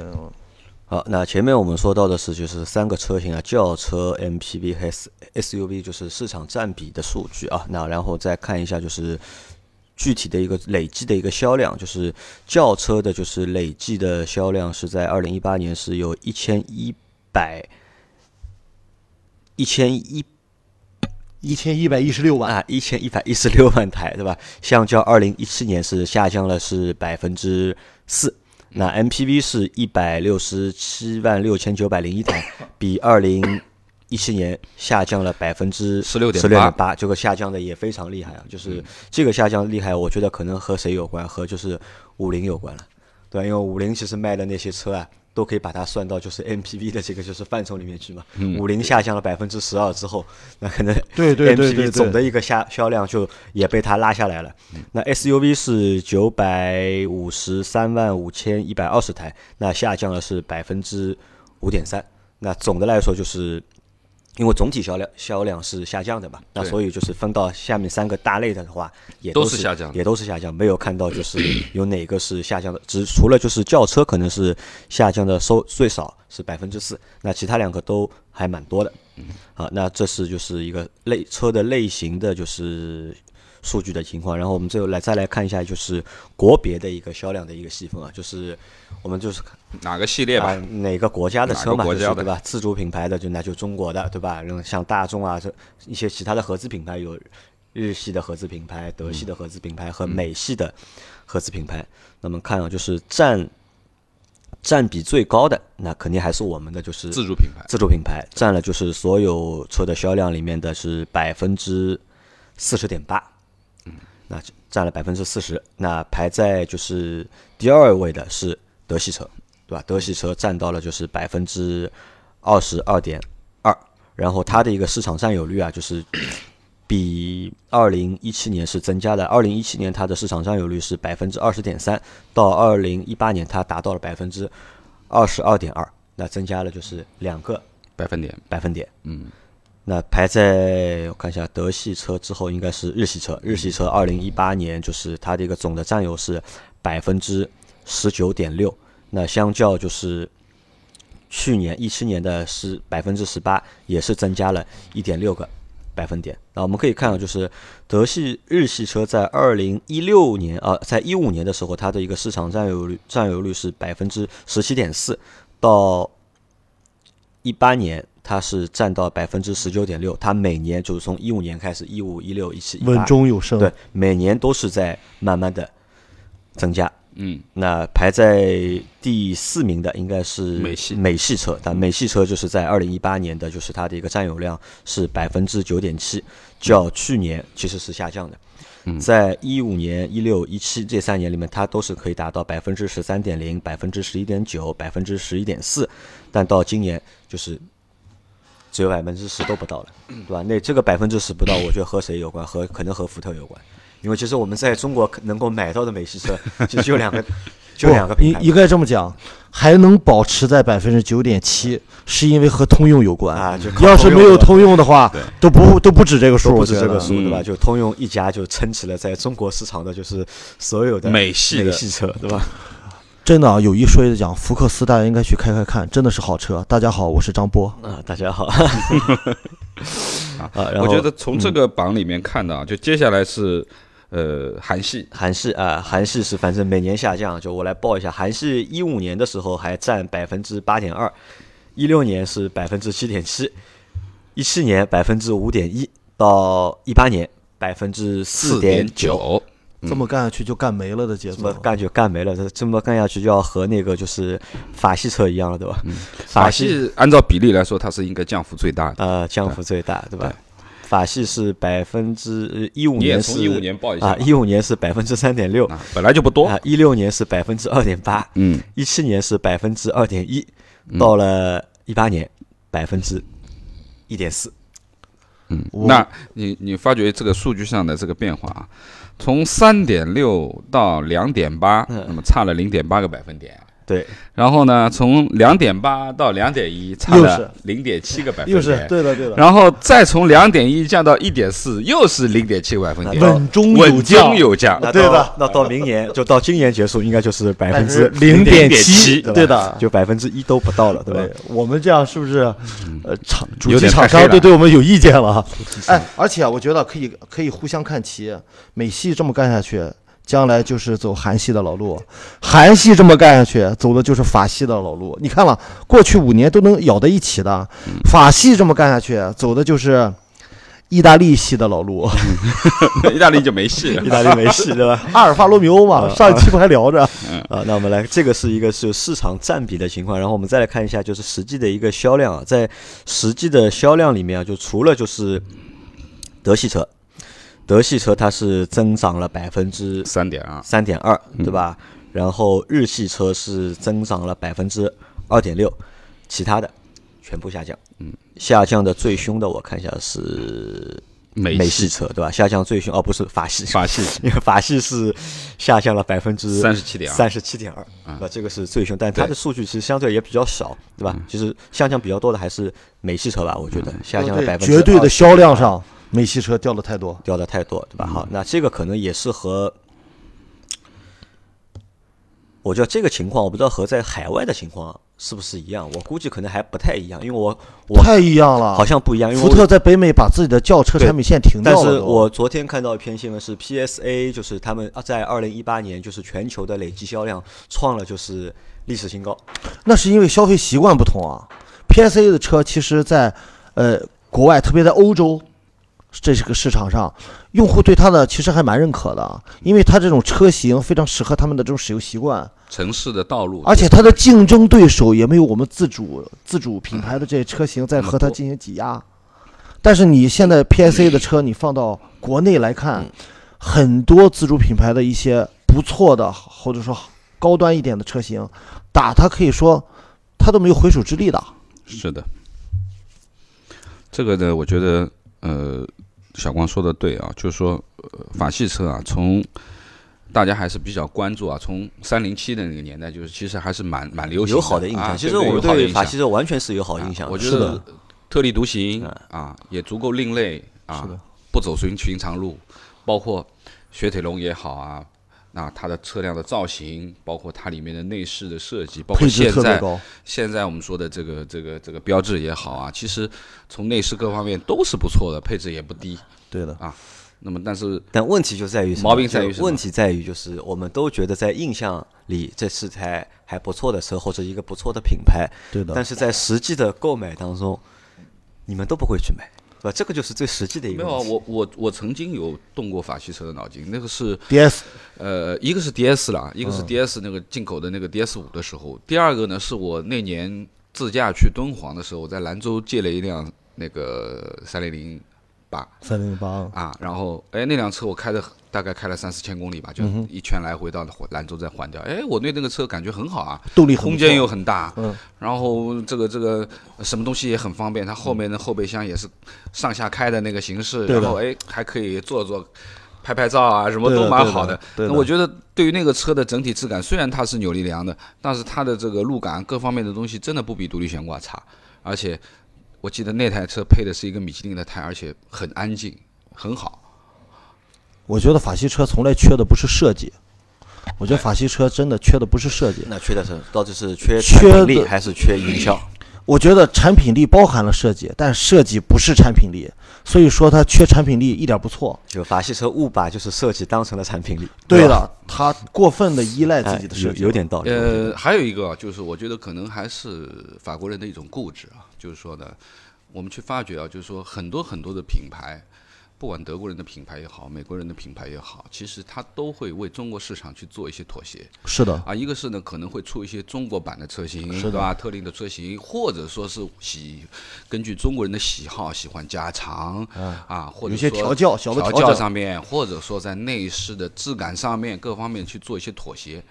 好，那前面我们说到的是就是三个车型啊，轿车、MPV 和 SUV，就是市场占比的数据啊。那然后再看一下就是。具体的一个累计的一个销量，就是轿车的，就是累计的销量是在二零一八年是有一千一百一千一一千一百一十六万啊，一千一百一十六万台，对吧？相较二零一七年是下降了是百分之四。那 MPV 是一百六十七万六千九百零一台，比二零一七年下降了百分之十六点八，这个下降的也非常厉害啊！就是这个下降厉害，我觉得可能和谁有关？和就是五菱有关了，对吧？因为五菱其实卖的那些车啊。都可以把它算到就是 MPV 的这个就是范畴里面去嘛。五菱下降了百分之十二之后，那可能对对总的一个下销量就也被它拉下来了。那 SUV 是九百五十三万五千一百二十台，那下降了是百分之五点三。那总的来说就是。因为总体销量销量是下降的嘛，那所以就是分到下面三个大类的的话，也都是下降，也都是下降，没有看到就是有哪个是下降的，只除了就是轿车可能是下降的收最少是百分之四，那其他两个都还蛮多的。好，那这是就是一个类车的类型的就是。数据的情况，然后我们最后来再来看一下，就是国别的一个销量的一个细分啊，就是我们就是哪个系列吧，哪个国家的车嘛，就是对吧？自主品牌的就那就中国的对吧？然后像大众啊，这一些其他的合资品牌有日系的合资品牌、德系的合资品牌和美系的合资品牌。那么看啊，就是占占比最高的，那肯定还是我们的就是自主品牌，自主品牌占了就是所有车的销量里面的是百分之四十点八。那占了百分之四十，那排在就是第二位的是德系车，对吧？德系车占到了就是百分之二十二点二，然后它的一个市场占有率啊，就是比二零一七年是增加的。二零一七年它的市场占有率是百分之二十点三，到二零一八年它达到了百分之二十二点二，那增加了就是两个百分点，百分点，嗯。那排在我看一下德系车之后，应该是日系车。日系车二零一八年就是它的一个总的占有是百分之十九点六。那相较就是去年一七年的是百分之十八，也是增加了一点六个百分点。那我们可以看到，就是德系日系车在二零一六年啊，在一五年的时候，它的一个市场占有率占有率是百分之十七点四，到一八年。它是占到百分之十九点六，它每年就是从一五年开始，一五、一六、一七、一八，稳中有升，对，每年都是在慢慢的增加。嗯，那排在第四名的应该是美系美系车，但美系车就是在二零一八年的，就是它的一个占有量是百分之九点七，较去年其实是下降的。在一五年、一六、一七这三年里面，它都是可以达到百分之十三点零、百分之十一点九、百分之十一点四，但到今年就是。只有百分之十都不到了，对吧？那这个百分之十不到，我觉得和谁有关？和可能和福特有关，因为其实我们在中国能够买到的美系车，就就两个，就两个品牌。应应该这么讲，还能保持在百分之九点七，是因为和通用有关啊。要是没有通用的话，都不都不止这个数，不止这个数，对吧？就通用一家就撑起了在中国市场的就是所有的美系美系车，对吧？真的啊，有一说一的讲，福克斯大家应该去开开看，真的是好车。大家好，我是张波。啊，大家好。啊，我觉得从这个榜里面看到，就接下来是呃韩系，韩系啊，韩系是反正每年下降。就我来报一下，韩系一五年的时候还占百分之八点二，一六年是百分之七点七，一七年百分之五点一，到一八年百分之四点九。这么干下去就干没了的节奏，这么干就干没了。这这么干下去就要和那个就是法系车一样了，对吧？法系按照比例来说，它是应该降幅最大的。呃，降幅最大，对吧？法系是百分之一五年是一五年报一下啊，一五年是百分之三点六，本来就不多啊。一六年是百分之二点八，嗯，一七年是百分之二点一，到了一八年百分之一点四。嗯，那你你发觉这个数据上的这个变化啊？从三点六到两点八，那么差了零点八个百分点。对，然后呢，从两点八到两点一，差了零点七个百分点。又是对的对的。然后再从两点一降到一点四，又是零点七个百分点。稳中有降，有降。对的。那到明年就到今年结束，应该就是百分之零点七，对的，就百分之一都不到了，对吧？我们这样是不是呃厂主机厂商都对我们有意见了？哎，而且我觉得可以可以互相看齐，美系这么干下去。将来就是走韩系的老路，韩系这么干下去，走的就是法系的老路。你看了，过去五年都能咬在一起的，法系这么干下去，走的就是意大利系的老路，意大利就没戏了，意大利没戏对吧？阿尔法罗密欧嘛，上一期不还聊着？啊，那我们来，这个是一个是市场占比的情况，然后我们再来看一下，就是实际的一个销量啊，在实际的销量里面啊，就除了就是德系车，德系车它是增长了百分之三点二，三点二，对吧？然后日系车是增长了百分之二点六，其他的全部下降。嗯，下降的最凶的我看一下是美美系车，对吧？下降最凶哦，不是法系，法系。因为法系是下降了百分之三十七点二，三十七点二，那这个是最凶，但它的数据其实相对也比较少，对吧？其实下降比较多的还是美系车吧，我觉得下降了百分之绝对的销量上，美系车掉的太多，掉的太多，对吧？好，那这个可能也是和。我觉得这个情况，我不知道和在海外的情况是不是一样。我估计可能还不太一样，因为我我太一样了，好像不一样。因为福特在北美把自己的轿车产品线停掉了。但是我昨天看到一篇新闻是 PSA，就是他们在二零一八年就是全球的累计销量创了就是历史新高。那是因为消费习惯不同啊。PSA 的车其实，在呃国外，特别在欧洲。这是个市场上，用户对它的其实还蛮认可的，因为它这种车型非常适合他们的这种使用习惯。城市的道路，而且它的竞争对手也没有我们自主自主品牌的这些车型在和它进行挤压。但是你现在 PSA 的车，你放到国内来看，很多自主品牌的一些不错的或者说高端一点的车型，打它可以说它都没有回手之力的。是的，这个呢，我觉得呃。小光说的对啊，就是说，法系车啊，从大家还是比较关注啊，从三零七的那个年代，就是其实还是蛮蛮流行，有好的印象。其实我们对法系车完全是有好印象。我觉得特立独行啊，也足够另类啊，不走寻寻常路，包括雪铁龙也好啊。那它的车辆的造型，包括它里面的内饰的设计，包括现在现在我们说的这个这个这个标志也好啊，其实从内饰各方面都是不错的，配置也不低。对的啊，那么但是但问题就在于毛病在于问题在于就是我们都觉得在印象里这是台还不错的车或者一个不错的品牌，对的。但是在实际的购买当中，你们都不会去买。吧，这个就是最实际的一个。没有，啊我我我曾经有动过法系车的脑筋，那个是 DS，呃，一个是 DS 啦，一个是 DS 那个进口的那个 DS 五的时候，第二个呢是我那年自驾去敦煌的时候，我在兰州借了一辆那个三零零。八三零八啊，然后哎，那辆车我开的大概开了三四千公里吧，就一圈来回到兰州再换掉。哎，我对那个车感觉很好啊，动力空间又很大，嗯，然后这个这个什么东西也很方便，它后面的后备箱也是上下开的那个形式，然后哎还可以坐坐拍拍照啊，什么都蛮好的。那我觉得对于那个车的整体质感，虽然它是扭力梁的，但是它的这个路感各方面的东西真的不比独立悬挂差，而且。我记得那台车配的是一个米其林的胎，而且很安静，很好。我觉得法系车从来缺的不是设计，我觉得法系车真的缺的不是设计。那缺的是到底是缺产品力还是缺营销？我觉得产品力包含了设计，但设计不是产品力，所以说它缺产品力一点不错。就法系车误把就是设计当成了产品力。对了，它过分的依赖自己的设计，有点道理。呃，还有一个就是，我觉得可能还是法国人的一种固执啊。就是说呢，我们去发掘啊，就是说很多很多的品牌，不管德国人的品牌也好，美国人的品牌也好，其实它都会为中国市场去做一些妥协。是的啊，一个是呢可能会出一些中国版的车型，是吧？特定的车型，或者说是喜根据中国人的喜好喜欢加长啊，或者有些调教小的调教上面，或者说在内饰的质感上面各方面去做一些妥协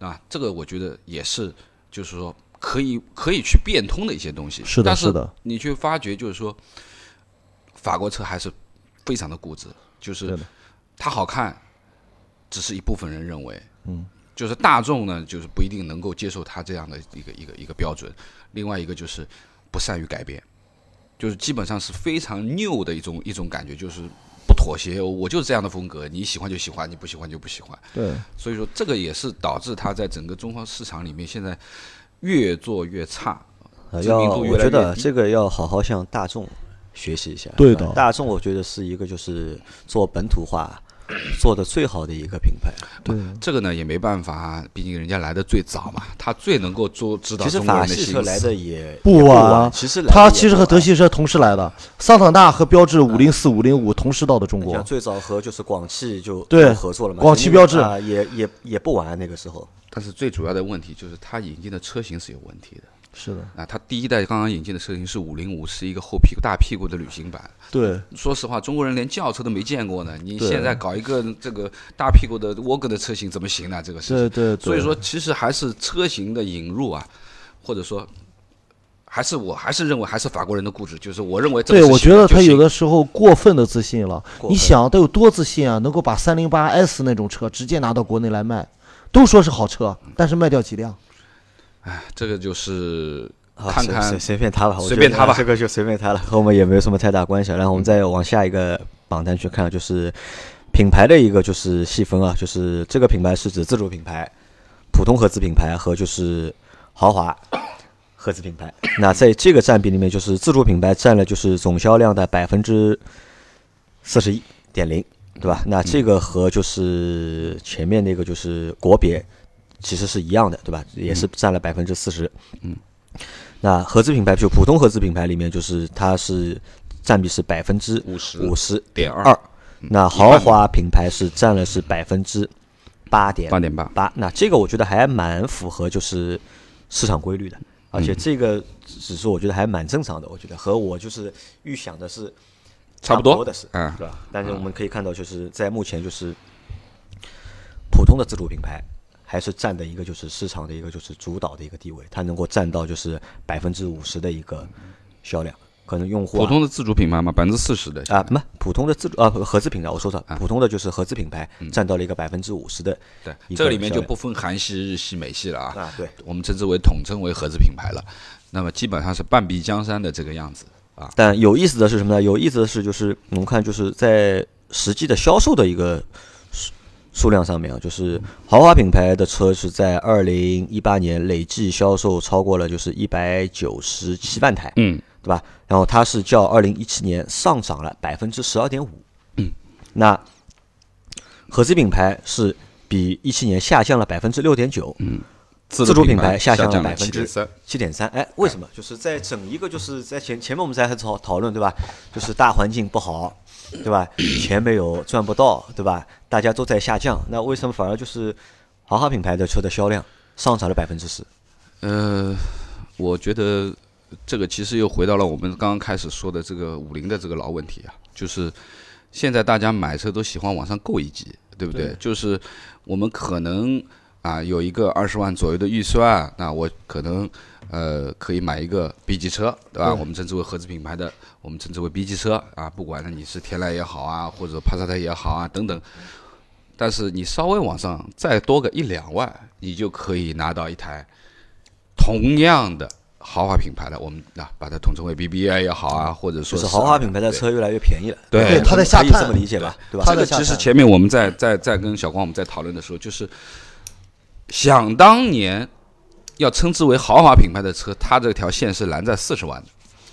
啊，这个我觉得也是，就是说。可以可以去变通的一些东西，是的，是的。你去发觉，就是说，法国车还是非常的固执，就是它好看，只是一部分人认为，嗯，就是大众呢，就是不一定能够接受它这样的一个一个一个标准。另外一个就是不善于改变，就是基本上是非常拗的一种一种感觉，就是不妥协，我就是这样的风格，你喜欢就喜欢，你不喜欢就不喜欢。对，所以说这个也是导致它在整个中方市场里面现在。越做越差，要我觉得这个要好好向大众学习一下。对的，大众我觉得是一个就是做本土化、做的最好的一个品牌。对，这个呢也没办法，毕竟人家来的最早嘛，他最能够做知道其实中国法人的心系车来的。也不晚晚，其实他其实和德系车同时来的，桑塔纳和标致五零四、五零五同时到的中国。最早和就是广汽就对合作了嘛，广汽标致啊也也也不晚那个时候。但是最主要的问题就是他引进的车型是有问题的。是的，啊，它第一代刚刚引进的车型是五零五，是一个后屁股大屁股的旅行版。对，说实话，中国人连轿车都没见过呢，你现在搞一个这个大屁股的沃格的车型怎么行呢？这个事情。对对对。所以说，其实还是车型的引入啊，或者说，还是我还是认为还是法国人的固执，就是我认为这个对，我觉得他有的时候过分的自信了。你想，他有多自信啊？能够把三零八 S 那种车直接拿到国内来卖，都说是好车，但是卖掉几辆？哎，这个就是看看随随便他吧，随便他吧这个就随便他了，和我们也没有什么太大关系。然后我们再往下一个榜单去看，就是品牌的一个就是细分啊，就是这个品牌是指自主品牌、普通合资品牌和就是豪华 合资品牌。那在这个占比里面，就是自主品牌占了就是总销量的百分之四十一点零，对吧？那这个和就是前面那个就是国别其实是一样的，对吧？也是占了百分之四十。嗯。那合资品牌就普通合资品牌里面，就是它是占比是百分之五十五十点二二。那豪华品牌是占了是百分之八点八点八。八。那这个我觉得还蛮符合就是市场规律的，而嗯且这个指数我觉得还蛮正常的，我觉得和我就是预想的是差不多多的是，嗯是吧？但是我们可以看到，就是在目前就是普通的自主品牌。还是占的一个就是市场的一个就是主导的一个地位，它能够占到就是百分之五十的一个销量，可能用户、啊、普通的自主品牌嘛，百分之四十的啊，不，普通的自主啊合资品牌，我说错，普通的就是合资品牌占到了一个百分之五十的对，这里面就不分韩系、日系、美系了啊。啊，对。我们称之为统称为合资品牌了。那么基本上是半壁江山的这个样子啊。但有意思的是什么呢？有意思的是，就是我们看就是在实际的销售的一个数数量上面啊，就是豪华品牌的车是在二零一八年累计销售超过了就是一百九十七万台，嗯，对吧？然后它是较二零一七年上涨了百分之十二点五，嗯，那合资品牌是比一七年下降了百分之六点九，嗯，自主品牌下下降了了百分之三。七点三，哎，为什么？就是在整一个就是在前前面我们在讨讨论对吧？就是大环境不好，对吧？钱没有赚不到，对吧？大家都在下降，那为什么反而就是豪华品牌的车的销量上涨了百分之十？呃，我觉得这个其实又回到了我们刚刚开始说的这个五菱的这个老问题啊，就是现在大家买车都喜欢往上够一级，对不对？对就是我们可能啊有一个二十万左右的预算，那我可能呃可以买一个 B 级车，对吧？对我们称之为合资品牌的，我们称之为 B 级车啊，不管呢你是天籁也好啊，或者帕萨特也好啊等等。但是你稍微往上再多个一两万，你就可以拿到一台同样的豪华品牌的，我们啊把它统称为 BBA 也好啊，或者说就是豪华品牌的车越来越便宜了，对对它在下探可以这么理解吧？对吧？这个其实前面我们在在在跟小光我们在讨论的时候，就是想当年要称之为豪华品牌的车，它这条线是拦在四十万的。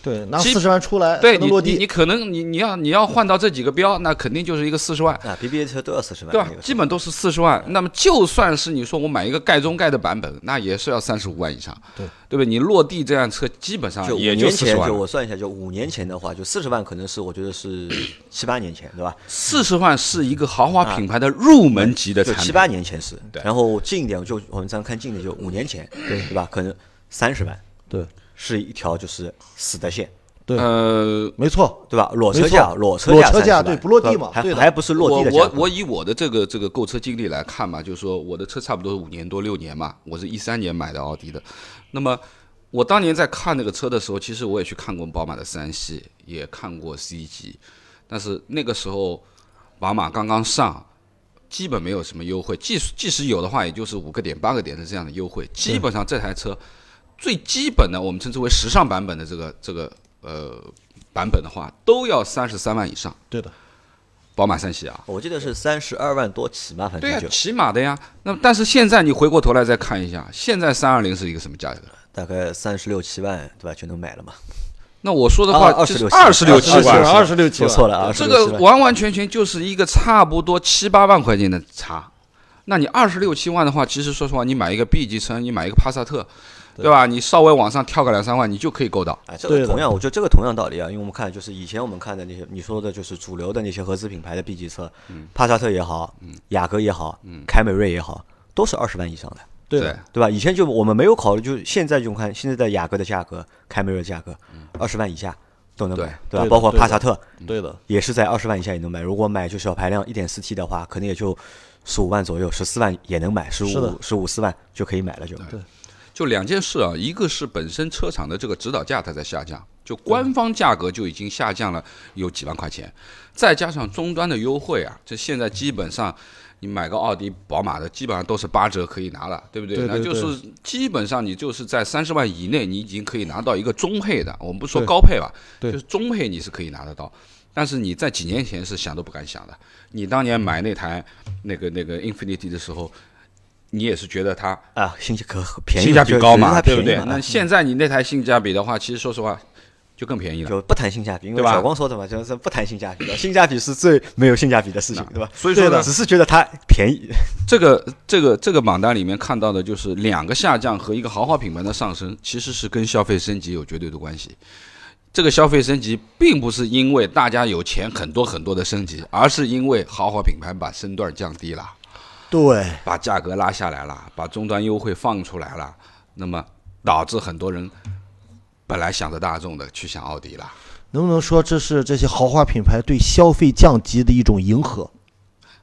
对，拿四十万出来对你落地。你你可能你你要你要换到这几个标，那肯定就是一个四十万。啊，BBA 车都要四十万，对吧那？个基本都是四十万。那么就算是你说我买一个盖中盖的版本，那也是要三十五万以上，对对不对？你落地这辆车基本上就也年前，四十万了。就我算一下，就五年前的话，就四十万可能是我觉得是七八年前，对吧？四十万是一个豪华品牌的入门级的产品，就七八年前是，对然后近一点就我们这样看近一点，就五年前，对对吧？可能三十万对是一条就是死的线，对，呃，没错，对吧？裸车没价，裸车裸车价对不落地嘛对还还不是落地的价格我我我以我的这个这个购车经历来看嘛，就是说我的车差不多五年多六年嘛，我是一三年买的奥迪的。那么我当年在看那个车的时候，其实我也去看过宝马的三系，也看过 C 级，但是那个时候宝马刚刚上，基本没有什么优惠，即使即使有的话，也就是五个点八个点的这样的优惠。基本上这台车最基本的，我们称之为时尚版本的这个这个呃版本的话，都要三十三万以上。对的，宝马三系啊，我记得是三十二万多起嘛，反对呀、正就起码的呀。那么但是现在你回过头来再看一下，现在三二零是一个什么价格？大概三十六七万，对吧？就能买了嘛。那我说的话啊就是26十六七万，二十六七万，说错了啊，这26个完完全全就是一个差不多七八万块钱的差。那你二十六七万的话，其实说实话，你买一个 B 级车，你买一个帕萨特，对。吧？你稍微往上跳个两三万，你就可以够到。哎，这个同样，我觉得这个同样道理啊，因为我们看就是以前我们看的那些你说的就是主流的那些合资品牌的 B 级车，帕萨特也好，雅阁也好，凯美瑞也好，都是二十万以上的，对，对。吧？以前就我们没有考虑，就现在就看现在的雅阁的价格，凯美瑞的价格，二十万以下都能买，对吧？包括帕萨特对的，也是在二十万以下也能买，如果买就小排量一点四 T 的话，可能也就十五万左右，十四万也能买，十是的。五十五四万就可以买了就，对就两件事啊，一个是本身车厂的这个指导价它在下降，就官方价格就已经下降了有几万块钱，再加上终端的优惠啊，这现在基本上你买个奥迪、宝马的，基本上都是八折可以拿了，对不对？对对那就是基本上你就是在三十万以内，你已经可以拿到一个中配的，我们不说高配吧，就是中配你是可以拿得到。但是你在几年前是想都不敢想的。你当年买那台那个那个 Infinity 的时候，你也是觉得它啊，性价可便宜，性价比高嘛，对不对那现在你那台性价比的话，其实说实话就更便宜了。就不谈性价比，因为对吧小光说的嘛，就是不谈性价比的，性价比是最没有性价比的事情，对吧？所以说呢，只是觉得它便宜，这个这个这个榜单里面看到的就是两个下降和一个豪华品牌的上升，其实是跟消费升级有绝对的关系。这个消费升级并不是因为大家有钱很多很多的升级，而是因为豪华品牌把身段降低了，对，把价格拉下来了，把终端优惠放出来了，那么导致很多人本来想着大众的去想奥迪了。能不能说这是这些豪华品牌对消费降级的一种迎合？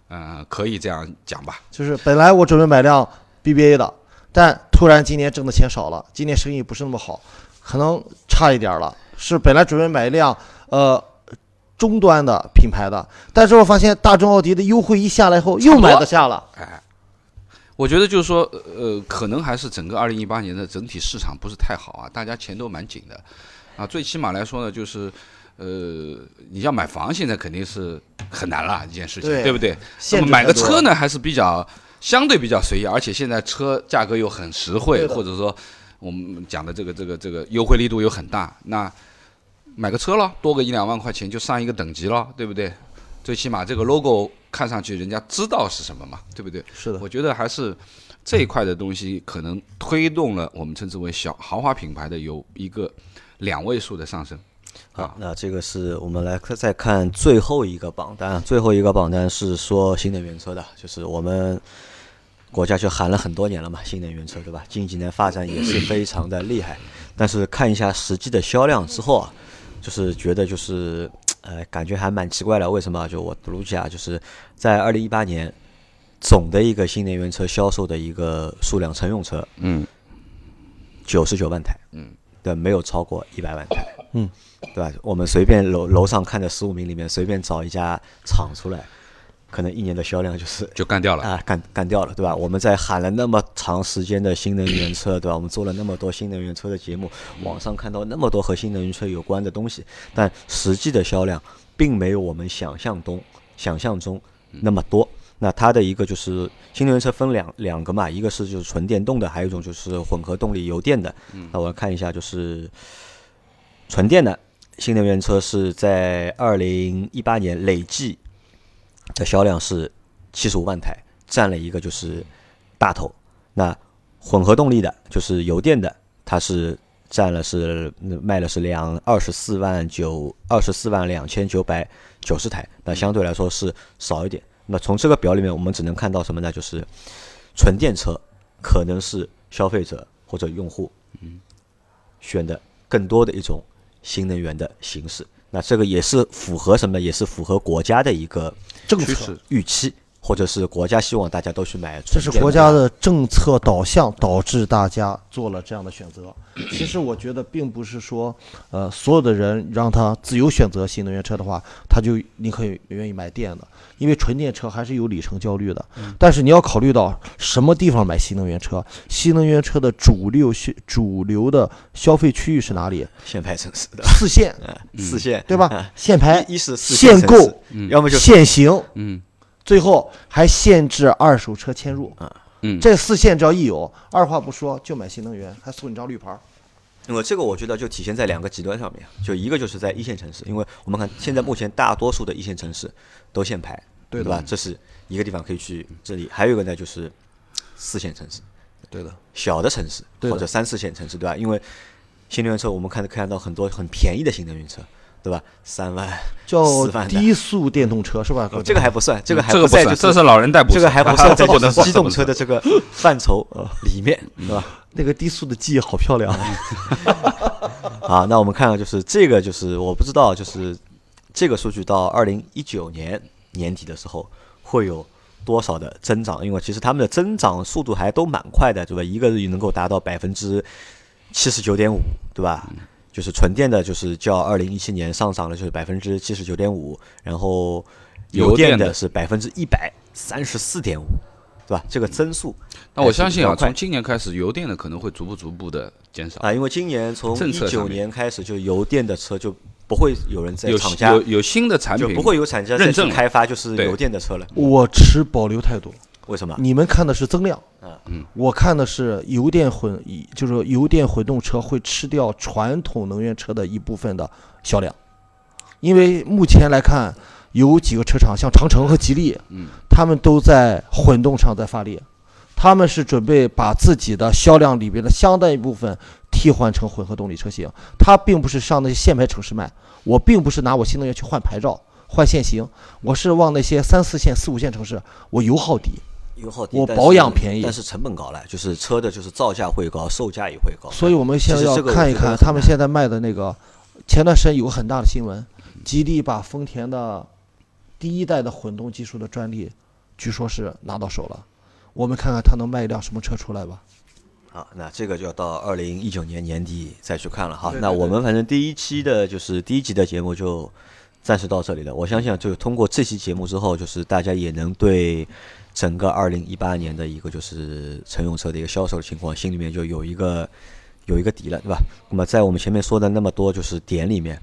嗯，可以这样讲吧。就是本来我准备买辆 BBA 的，但突然今年挣的钱少了，今年生意不是那么好，可能差一点了。是本来准备买一辆呃中端的品牌的，但是我发现大众奥迪的优惠一下来后，又买得下了。哎，我觉得就是说，呃，可能还是整个二零一八年的整体市场不是太好啊，大家钱都蛮紧的，啊，最起码来说呢，就是，呃，你要买房，现在肯定是很难了一件事情，对不对？那么买个车呢，还是比较相对比较随意，而且现在车价格又很实惠，或者说我们讲的这个这个这个优惠力度又很大，那买个车了，多个一两万块钱就上一个等级了，对不对？最起码这个 logo 看上去人家知道是什么嘛，对不对？是的，我觉得还是这一块的东西可能推动了我们称之为小豪华品牌的有一个两位数的上升。好，那这个是我们来看再看最后一个榜单，最后一个榜单是说新能源车的，就是我们国家就喊了很多年了嘛，新能源车对吧？近几年发展也是非常的厉害，但是看一下实际的销量之后啊，就是觉得就是 呃感觉还蛮奇怪的，为什么？就我读一下，就是在二零一八年总的一个新能源车销售的一个数量，乘用车嗯，九十九万台，嗯，对，没有超过一百万台，嗯，对吧？我们随便楼楼上看的十五名里面随便找一家厂出来，可能一年的销量就是就干掉了。啊干干掉了，对吧？我们在喊了那么长时间的新能源车，对吧？我们做了那么多新能源车的节目，网上看到那么多和新能源车有关的东西，但实际的销量并没有我们想象中想象中那么多。那它的一个就是新能源车分两两个嘛，一个是就是纯电动的，还有一种就是混合动力油电的。那我看一下，就是纯电的新能源车是在二零一八年累计的销量是七十五万台，占了一个就是大头。那混合动力的，就是油电的，它是占了是卖了是两二十四万九二十四万两千九百九十台，那相对来说是少一点。那从这个表里面，我们只能看到什么呢？就是纯电车可能是消费者或者用户选的更多的一种新能源的形式。那这个也是符合什么？也是符合国家的一个政策预期，或者是国家希望大家都去买这是国家的政策导向导致大家做了这样的选择。其实我觉得并不是说，呃，所有的人让他自由选择新能源车的话，他就宁可愿意买电的，因为纯电车还是有里程焦虑的。但是你要考虑到什么地方买新能源车，新能源车的主流需主流的消费区域是哪里？限牌城市的。四线，四线，对吧？限牌、一是限购、要么就限行，嗯最后还限制二手车迁入。嗯，这四限只要一有，二话不说就买新能源，还送你张绿牌儿。因为这个我觉得就体现在两个极端上面，就一个就是在一线城市，因为我们看现在目前大多数的一线城市都限牌，对吧？这是一个地方可以去这里，还有一个呢就是四线城市，对的，小的城市对或者三四线城市，对吧？因为新能源车我们看看到很多很便宜的新能源车，对吧？三万、叫低速电动车是吧？哦这个还不算，这个还不算，在这是老人代步，这个还不 算在机动车的这个范畴里面，对吧？那个低速的记忆好漂亮。啊，那我们看看，就是这个，就是我不知道，就是这个数据到二零一九年年底的时候会有多少的增长？因为其实他们的增长速度还都蛮快的，对吧？一个日能够达到百分之七十九点五，对吧？就是纯电的，就是较二零一七年上涨了，就是百分之七十九点五，然后油电的的是百分之一百三十四点五，对吧？这个增速那我相信啊，从今年开始，油电的可能会逐步逐步的减少。啊，因为今年从一九年开始，就油电的车就不会有人在有厂家有有新的产品，就不会有厂家再去认证开发就是油电的车了。我持保留态度。为什么？你们看的是增量，啊嗯，我看的是油电混，就是油电混动车会吃掉传统能源车的一部分的销量，因为目前来看，有几个车厂，像长城和吉利，嗯，他们都在混动上在发力，他们是准备把自己的销量里边的相当一部分替换成混合动力车型，它并不是上那些限牌城市卖，我并不是拿我新能源去换牌照。换限行，我是往那些三四线、四五线城市，我油耗低，油耗低，我保养便宜但是成本高了，就是车的就是造价会高，售价也会高。所以我们现在要看一看他们现在卖的那个。前段时间有个很大的新闻，吉利把丰田的第一代的混动技术的专利，据说是拿到手了。我们看看它能卖一辆什么车出来吧。好，那这个就要到二零一九年年底再去看了哈。对对对那我们反正第一期的就是第一集的节目就暂时到这里了。我相信啊，就通过这期节目之后，就是大家也能对整个二零一八年的一个就是乘用车的一个销售的情况，心里面就有一个有一个底了，对吧？那么在我们前面说的那么多就是点里面，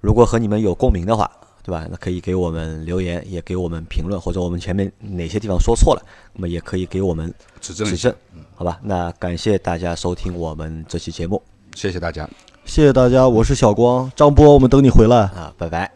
如果和你们有共鸣的话，对吧？那可以给我们留言，也给我们评论，或者我们前面哪些地方说错了，那么也可以给我们指正指正，好吧？那感谢大家收听我们这期节目谢谢大家。谢谢大家，我是小光，张波，我们等你回来。啊，拜拜。